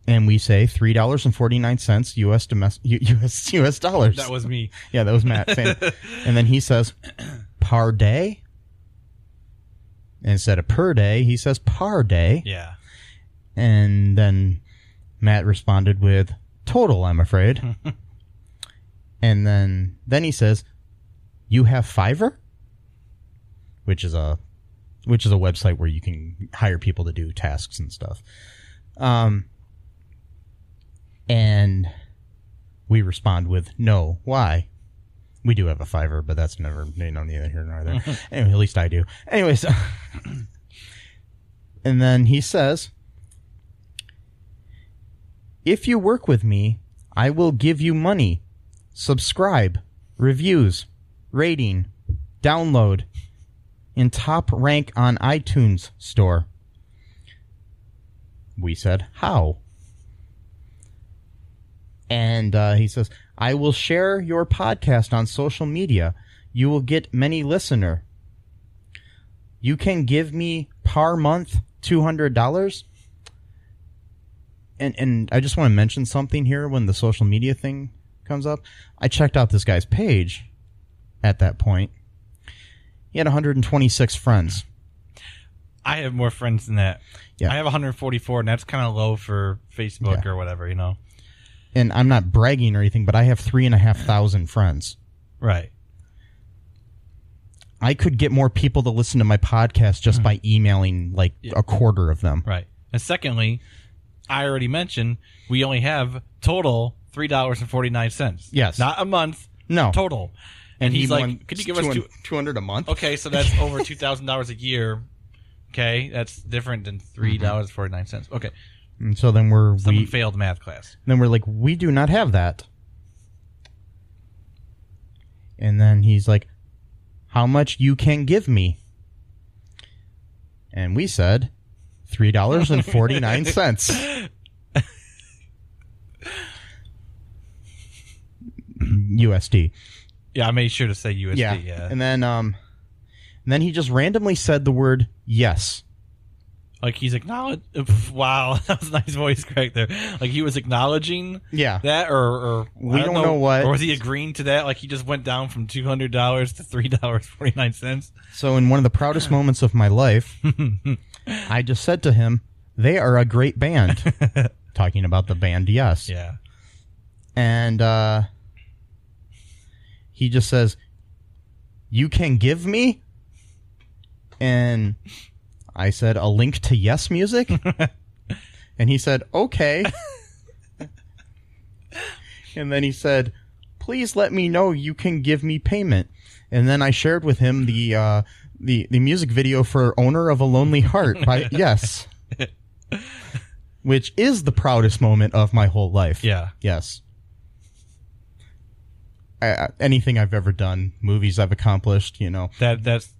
And we say three dollars and forty nine cents U.S. domestic U.S. U.S. dollars. That was me. yeah, that was Matt saying. and then he says, "Par day." Instead of per day, he says par day. Yeah. And then Matt responded with, Total, I'm afraid. and then, then he says, You have Fiverr? Which is a, which is a website where you can hire people to do tasks and stuff. Um, and we respond with, No, why? We do have a fiver, but that's never, you know, neither here nor there. anyway, at least I do. Anyways, and then he says, if you work with me, I will give you money, subscribe, reviews, rating, download, and top rank on iTunes store. We said, how? And uh, he says, I will share your podcast on social media. You will get many listener. You can give me per month $200 and and I just want to mention something here when the social media thing comes up. I checked out this guy's page at that point. He had 126 friends. I have more friends than that. Yeah. I have 144, and that's kind of low for Facebook Yeah. or whatever, you know. And I'm not bragging or anything, but I have three and a half thousand friends. Right. I could get more people to listen to my podcast just hmm. by emailing like a quarter of them. Right. And secondly, I already mentioned we only have total three dollars and forty nine cents. Yes. Not a month. No. Total. And, he's like, "Could you give us two? 200 a month? Okay, so that's over two thousand dollars a year. Okay, that's different than three dollars forty nine cents. Okay, And so then we're someone we, failed math class. then we're like, we do not have that. And then he's like, how much you can give me? And we said, three dollars and forty nine cents. USD. Yeah, I made sure to say USD. Yeah. Yeah, And then um and then he just randomly said the word yes. Like he's acknowledged. Wow, that was a nice voice crack there. Like he was acknowledging Yeah. that, or, or We I don't know what- or was he agreeing to that? Like he just went down from two hundred dollars to three dollars forty nine cents. So in one of the proudest moments of my life, I just said to him, "They are a great band." Talking about the band Yes. Yeah. And uh he just says, "You can give me?" And I said, "A link to Yes Music?" and he said, "Okay." and then he said, "Please let me know you can give me payment." And then I shared with him the uh the the music video for "Owner of a Lonely Heart" by Yes. Which is the proudest moment of my whole life. Yeah. Yes. I, anything I've ever done, movies I've accomplished, you know, That that's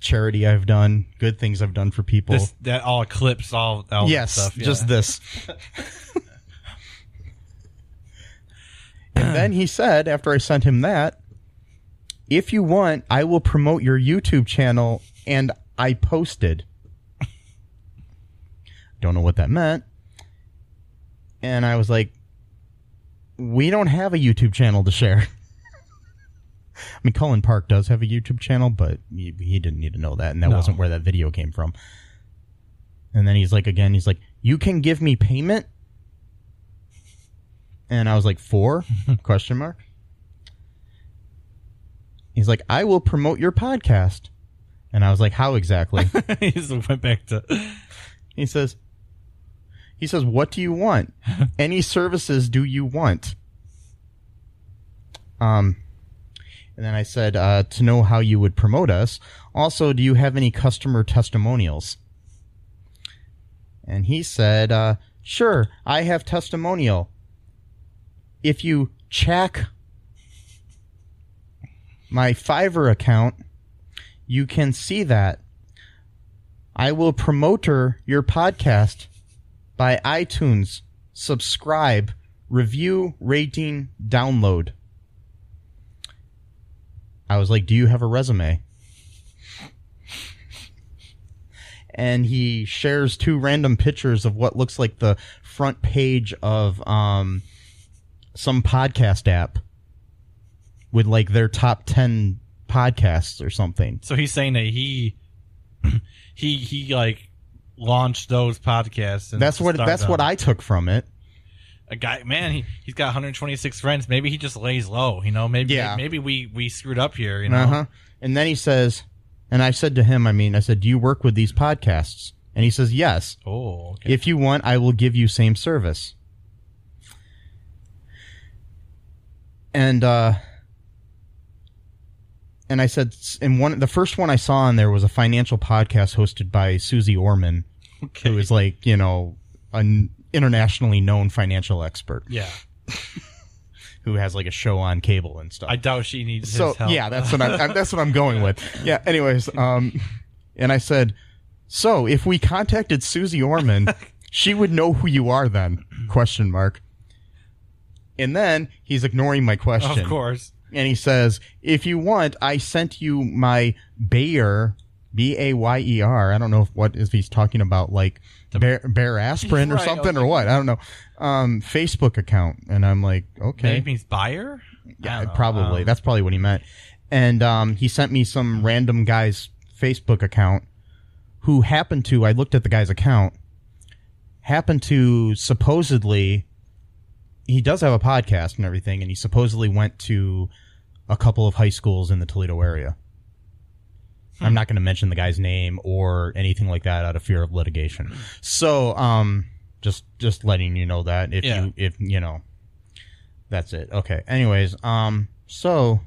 charity I've done, good things I've done for people. this that all eclipse all, all that yes, stuff. yeah. just this. and then he said, after I sent him that, if you want, I will promote your YouTube channel. And I posted. Don't know what that meant. And I was like, we don't have a YouTube channel to share. I mean, Cullen Park does have a YouTube channel, but he, he didn't need to know that, and that No. wasn't where that video came from. And then he's like, again, he's like, you can give me payment? And I was like, for? Question mark. He's like, I will promote your podcast. And I was like, how exactly? he just went back to he says, he says, what do you want? Any services do you want? Um, and then I said, uh, to know how you would promote us. Also, do you have any customer testimonials? And he said, uh, sure, I have testimonial. If you check my Fiverr account, you can see that. I will promoter your podcast by iTunes, subscribe, review, rating, download. I was like, Do you have a resume? And he shares two random pictures of what looks like the front page of um, some podcast app with like their top 10 podcasts or something. So he's saying that he he he like launched those podcasts. And That's what that's them. what I took from it. A guy man he, he's got 126 friends maybe he just lays low you know maybe Yeah. maybe we we screwed up here you know Uh-huh. And then he says, and I said to him, I mean, I said, "Do you work with these podcasts?" And he says, "Yes. oh okay. If you want, I will give you same service." And uh and I said, and one the first one I saw on there was a financial podcast hosted by Suze Orman, okay. who is like you know an internationally known financial expert yeah who has like a show on cable and stuff. i doubt she needs so his help yeah, that's what I'm, that's what I'm going with. Yeah. Anyways, um, and I said, so if we contacted Suze Orman, she would know who you are then? Question mark. And then he's ignoring my question. of course And he says, if you want, I sent you my Bayer, B A Y E R. I don't know if what if he's talking about like bear, bear aspirin or Right, something okay. or what. I don't know. Um, Facebook account. And I'm like, okay. maybe he's buyer Yeah, probably. Um, That's probably what he meant. And um, he sent me some random guy's Facebook account who happened to, I looked at the guy's account, happened to supposedly, he does have a podcast and everything, and he supposedly went to a couple of high schools in the Toledo area. I'm not going to mention the guy's name or anything like that out of fear of litigation. So, um, just just letting you know that if Yeah. you if you know that's it. Okay. Anyways, um, so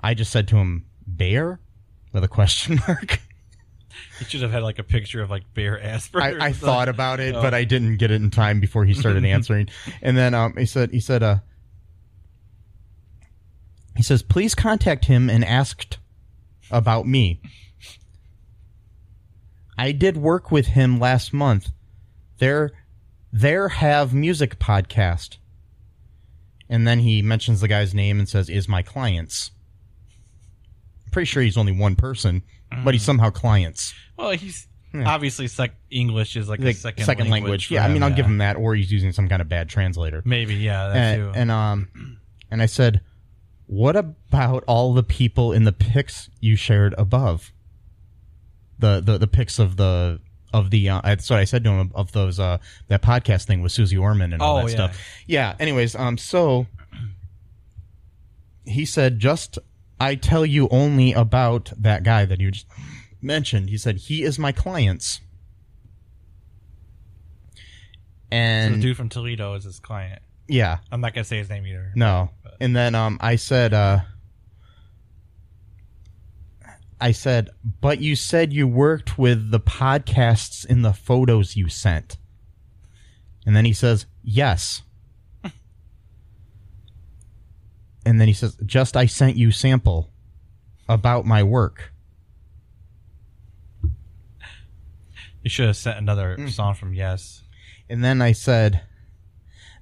I just said to him, "Bear," with a question mark. he should have had like a picture of like bear aspirin or I, I thought about it, Oh. but I didn't get it in time before he started answering. And then um, he said, he said, uh, he says, please contact him and asked about me. I did work with him last month. There, there have music podcast. And then he mentions the guy's name and says, "Is my clients." I'm pretty sure he's only one person, but he's somehow clients. well he's obviously sec- english is like, Like a second, language. for Yeah, I mean, him, I'll yeah. give him that, or he's using some kind of bad translator. maybe yeah And, and um, and I said, "What about all the people in the pics you shared above? The the the pics of the." Of the, uh, that's what I said to him of those, uh, that podcast thing with Suze Orman and all Oh, that yeah. stuff. Yeah. Anyways, um, so he said, just I tell you only about that guy that you just mentioned. He said he is my clients, So and the dude from toledo is his client yeah, i'm not gonna say his name either no. And then um I said uh I said, "But you said you worked with the podcasts in the photos you sent." And then he says, "Yes." and then he says, "Just I sent you sample about my work." you should have sent another Mm. song from yes And then I said,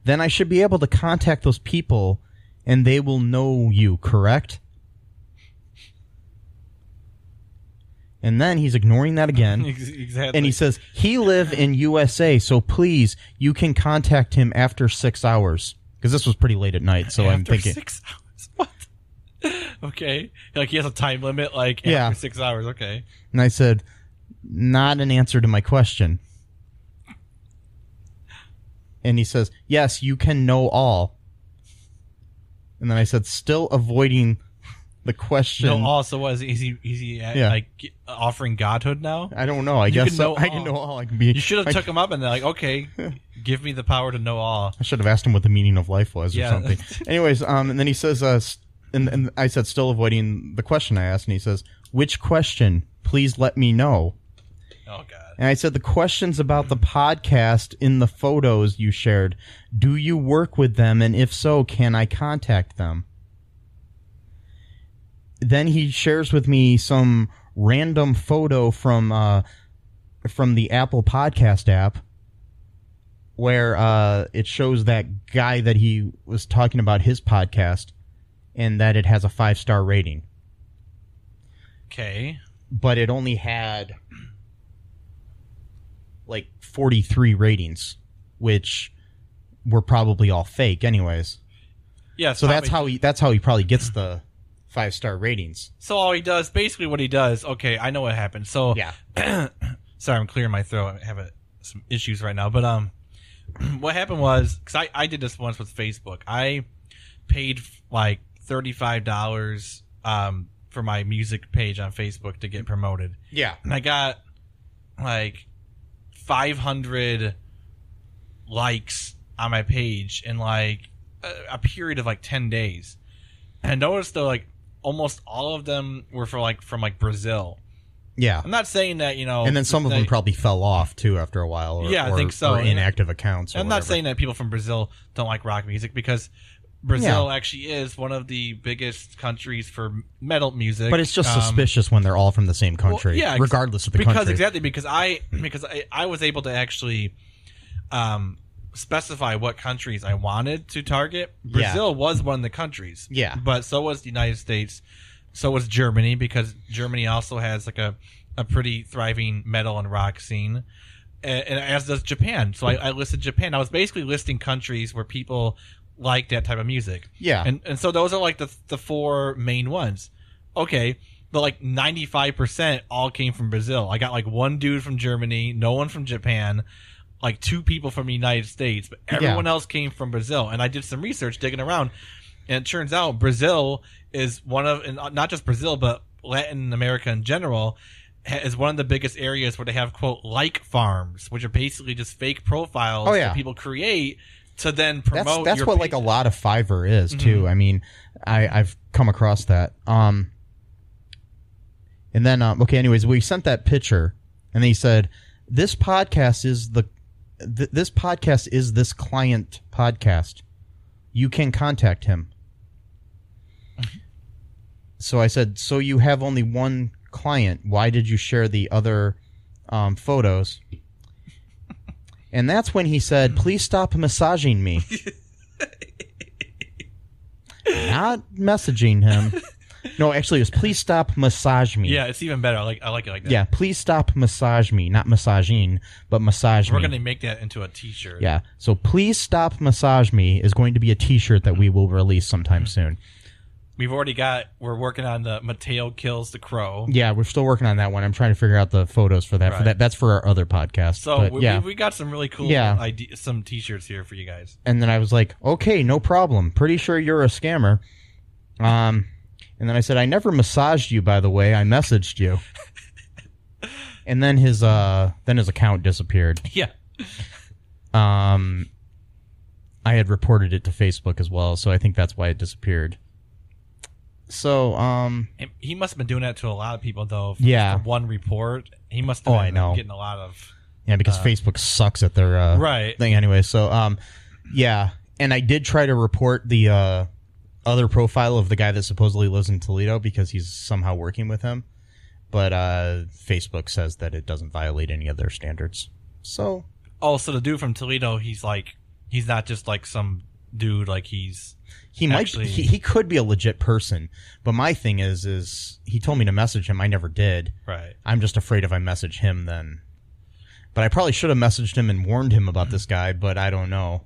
then I should be able to contact those people and they will know you, correct? And then he's ignoring that again. Exactly And he says, he live in USA, so please, you can contact him after six hours. Because this was pretty late at night, so I'm After thinking, six hours. What? okay. Like he has a time limit. Like Yeah. six hours. Okay. and I said, not an answer to my question. And he says, yes, you can know all. And then I said, still avoiding the question. No. Also, was is he? Is he uh, Yeah. like offering godhood now? I don't know. I You guess so. I can know all. I can be. You should have I, took him up and they're like, okay, give me the power to know all. I should have asked him what the meaning of life was or something. Anyways, um, and then he says, uh, and, and I said, still avoiding the question I asked, and he says, which question? Please let me know. Oh god. And I said, the questions about the podcast in the photos you shared, do you work with them? And if so, can I contact them? Then he shares with me some random photo from, uh, from the Apple podcast app where, uh, it shows that guy that he was talking about his podcast and that it has a five star rating Okay. but it only had like 43 ratings, which were probably all fake anyways. Yeah. So that's how he that's how he probably gets the five star ratings. So all he does, basically, what he does. Okay, I know what happened. So Yeah. Sorry, I'm clearing my throat. I have a, some issues right now. But um, what happened was because I I did this once with Facebook. I paid like thirty five dollars um for my music page on Facebook to get promoted, Yeah. and I got like five hundred likes on my page in like a, a period of like ten days. And I noticed though, like almost all of them were for like from like Brazil. Yeah. I'm not saying that you know, And then some of them that- probably fell off too after a while. Or, Yeah, I or- think so. Or inactive accounts. Or I'm not saying that people from Brazil don't like rock music because Brazil Yeah. actually is one of the biggest countries for metal music. But it's just Um, suspicious when they're all from the same well, country, yeah, regardless of the country. because country. exactly because I because I, I was able to actually um, specify what countries I wanted to target. Yeah. Brazil was one of the countries. Yeah. but so was the United States. So was Germany because Germany also has like a a pretty thriving metal and rock scene. And as does Japan. So I, I listed Japan. I was basically listing countries where people like that type of music. Yeah. And and so those are like the the four main ones. Okay. But like 95% all came from Brazil. I got like one dude from Germany, no one from Japan, like two people from the United States, but everyone else came from Brazil. And I did some research digging around, and it turns out Brazil is one of, and not just Brazil, but Latin America in general, is one of the biggest areas where they have quote like farms, which are basically just fake profiles Oh, yeah. that people create to then that's promote. that's your what like a lot of Fiverr is Mm-hmm. too. I mean, I I've come across that. Um, and then um, okay, anyways, we sent that picture, and he said, "This podcast is the th- this podcast is this client podcast. You can contact him." So I said, "So you have only one client? Why did you share the other um, photos?" And that's when he said, mm-hmm. "Please stop massaging me." Not messaging him. No, actually, it was, "Please stop massage me." Yeah, it's even better. I like I like it like that. Yeah, please stop massage me. Not massaging, but massage We're me. gonna make that into a T-shirt. yeah. So please stop massage me is going to be a T-shirt that we will release sometime mm-hmm. soon. We've already got. We're working on the Mateo kills the crow. Yeah, we're still working on that one. I'm trying to figure out the photos for that. For that, that's for our other podcast. So but, we, yeah, we, we got some really cool Yeah. ide- some T-shirts here for you guys. and then I was like, okay, no problem. Pretty sure you're a scammer. Um, and then I said, I never massaged you, by the way. I messaged you. and then his uh, then his account disappeared. Yeah, Um, I had reported it to Facebook as well, so I think that's why it disappeared. So, um, he must have been doing that to a lot of people though. for Yeah. one report. He must have Oh, been I know. getting a lot of. yeah, because Facebook sucks at their uh, Right. thing anyway. So, um, yeah, and I did try to report the uh, other profile of the guy that supposedly lives in Toledo because he's somehow working with him, but uh, Facebook says that it doesn't violate any of their standards. So, Oh, so the dude from Toledo, he's like, he's not just like some dude. Like he's he might Actually- he, he could be a legit person, but my thing is is he told me to message him. I never did. right. I'm just afraid if I message him, then. But I probably should have messaged him and warned him about this guy, but I don't know.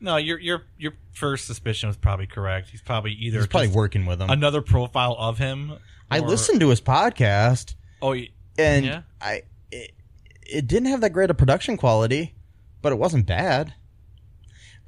No, your your your first suspicion was probably correct. He's probably either He's probably working with him. another profile of him. I listened to his podcast, Oh, and Yeah? I it, it didn't have that great a production quality, but it wasn't bad.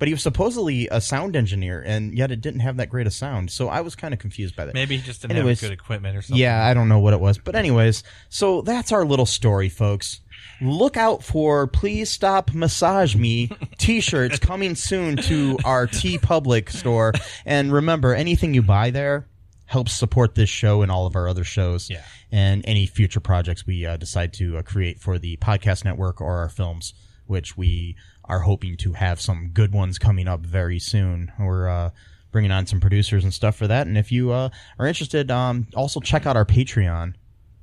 But he was supposedly a sound engineer, and yet it didn't have that great a sound. So I was kind of confused by that. maybe he just didn't Anyways, have good equipment or something. Yeah, I don't know what it was. But anyways, so that's our little story, folks. Look out for Please Stop Massage Me t-shirts coming soon to our TeePublic store. And remember, anything you buy there helps support this show and all of our other shows. Yeah. And any future projects we uh, decide to uh, create for the podcast network or our films, which we are hoping to have some good ones coming up very soon. We're uh, bringing on some producers and stuff for that. And if you uh, are interested, um, also check out our Patreon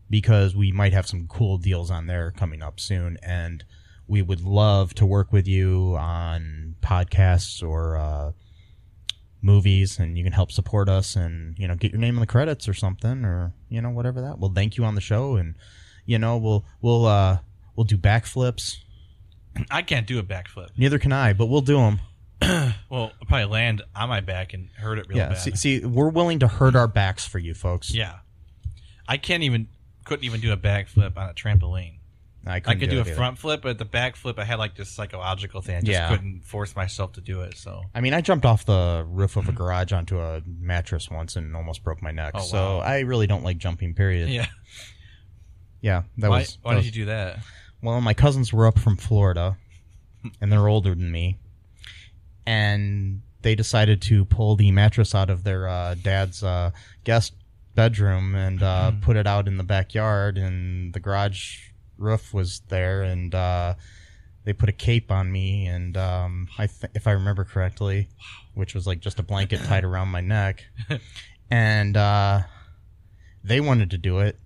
because we might have some cool deals on there coming up soon. And we would love to work with you on podcasts or uh, movies, and you can help support us and you know get your name in the credits or something, or you know whatever that. We'll thank you on the show, and you know we'll we'll uh, we'll do backflips. I can't do a backflip. Neither can I, but we'll do them. Well, I'll probably land on my back and hurt it real Yeah. bad. See, see, we're willing to hurt our backs for you folks. Yeah, I can't even couldn't even do a backflip on a trampoline. I, I could do a either. front flip, but the back flip, I had like this psychological thing. I just Yeah. couldn't force myself to do it. So I mean, I jumped off the roof of a garage onto a mattress once and almost broke my neck. Oh, so wow. I really don't like jumping. Period. yeah, Yeah, that why, was. why that did was- you do that? Well, my cousins were up from Florida, and they're older than me, and they decided to pull the mattress out of their uh, dad's uh, guest bedroom and uh, put it out in the backyard, and the garage roof was there, and uh, they put a cape on me, and um, I th- if I remember correctly, which was like just a blanket tied around my neck, and uh, they wanted to do it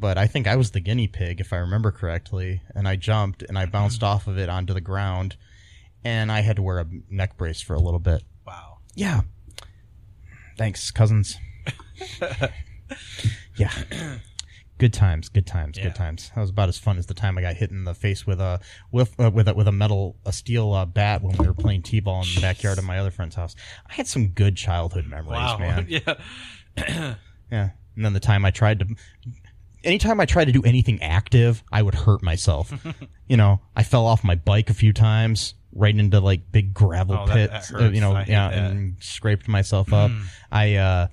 but I think I was the guinea pig, if I remember correctly. And I jumped and I bounced off of it onto the ground, and I had to wear a neck brace for a little bit. Wow. Yeah. Thanks, cousins. yeah. Good times, good times, Yeah. good times. That was about as fun as the time I got hit in the face with a with uh, with a, with a metal a steel uh, bat when we were playing t-ball in the backyard of my other friend's house. I had some good childhood memories, Wow. man. yeah. Yeah. And then the time I tried to, anytime I tried to do anything active, I would hurt myself. you know, I fell off my bike a few times, right into like big gravel Oh, that- that pits. uh, you know, yeah, that. And scraped myself up. I, uh,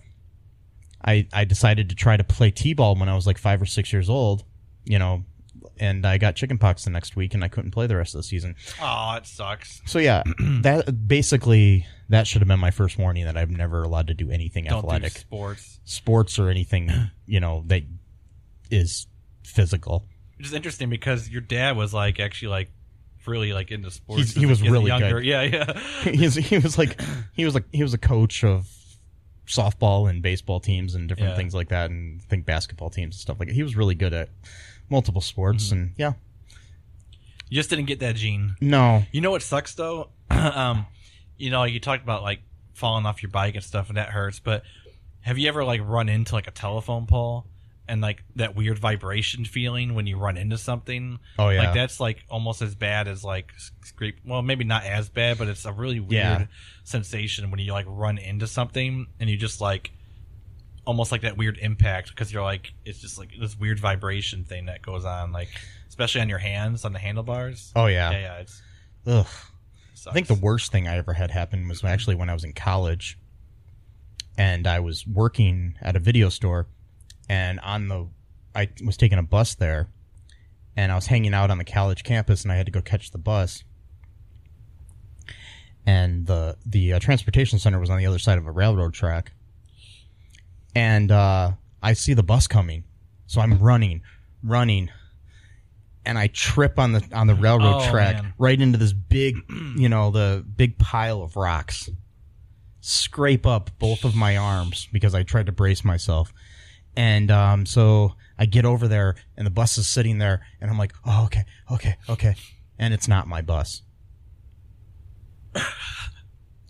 I, I decided to try to play t-ball when I was like five or six years old. You know, and I got chickenpox the next week, and I couldn't play the rest of the season. Oh, it sucks. So yeah, that basically that should have been my first warning that I'm never allowed to do anything Don't athletic do sports. sports or anything, you know, that is physical. Which is interesting because your dad was like actually like really like into sports. He's- he was as really younger. good. Yeah, yeah. He's, he was like he was like he was a coach of softball and baseball teams and different Yeah. things like that, and I think basketball teams and stuff like that. He was really good at multiple sports, Mm-hmm. and yeah, You just didn't get that gene. no, You know what sucks though? um, you know, you talked about like falling off your bike and stuff, and that hurts. But have you ever like run into like a telephone pole and like that weird vibration feeling when you run into something? Oh, yeah. like that's like almost as bad as like scrape. Well, maybe not as bad, but it's a really weird Yeah. sensation when you like run into something and you just like almost like that weird impact because you're like it's just like this weird vibration thing that goes on like especially on your hands on the handlebars oh yeah, yeah yeah it's ugh. I think the worst thing I ever had happen was actually when I was in college, and I was working at a video store, and on the, I was taking a bus there, and I was hanging out on the college campus, and I had to go catch the bus, and the the uh, transportation center was on the other side of a railroad track, and uh, I see the bus coming, so I'm running, running. And I trip on the on the railroad Oh, track man. right into this big, you know, the big pile of rocks. Scrape up both of my arms because I tried to brace myself. And um, so I get over there, and the bus is sitting there, and I'm like, oh, okay, okay, okay. And it's not my bus.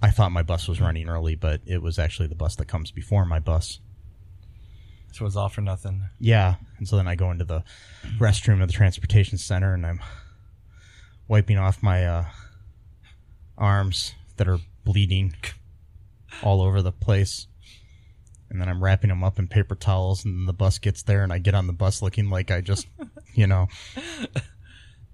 I thought my bus was running early, but it was actually the bus that comes before my bus. so it's all for nothing Yeah. And so then I go into the restroom of the transportation center and I'm wiping off my uh, arms that are bleeding all over the place. And then I'm wrapping them up in paper towels and then the bus gets there and I get on the bus looking like I just, you know,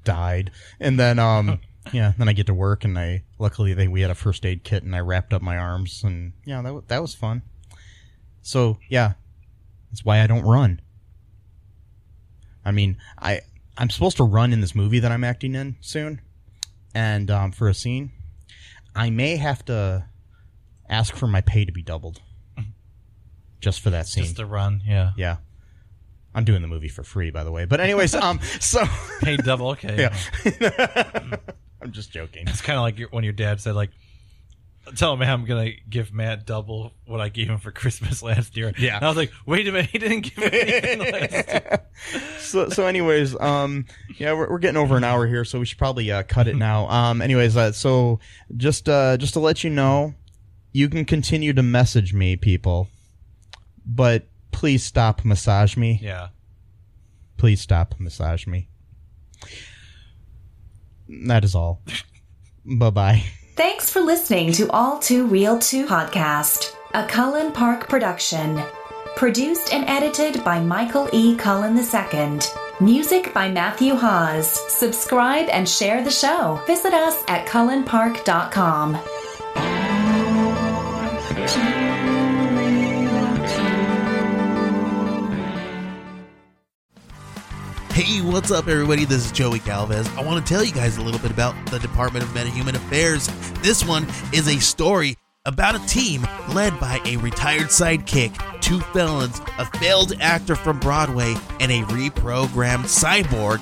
died. And then um yeah, then I get to work and I luckily they we had a first aid kit and I wrapped up my arms and yeah, that that was fun. So, yeah, that's why I don't run. I mean, I I'm supposed to run in this movie that I'm acting in soon, and um, for a scene, I may have to ask for my pay to be doubled, just for that scene. just to run yeah yeah, I'm doing the movie for free, by the way. But anyways, um, so pay double okay yeah, I'm just joking. it's kind of like your, when your dad said like tell him i'm gonna give matt double what i gave him for christmas last year Yeah. and i was like wait a minute he didn't give me anything last year so so anyways um yeah we're, we're getting over an hour here so we should probably uh, cut it now um anyways uh, so just uh just to let you know you can continue to message me people but please stop massage me yeah please stop massage me that is all bye bye Thanks for listening to All Too Real 2 podcast, a Cullen Park production. Produced and edited by Michael E. Cullen II. Music by Matthew Hawes. Subscribe and share the show. Visit us at cullenpark.com. Hey, what's up, everybody? This is Joey Galvez. I want to tell you guys a little bit about the Department of Metahuman Affairs. This one is a story about a team led by a retired sidekick, two felons, a failed actor from Broadway, and a reprogrammed cyborg.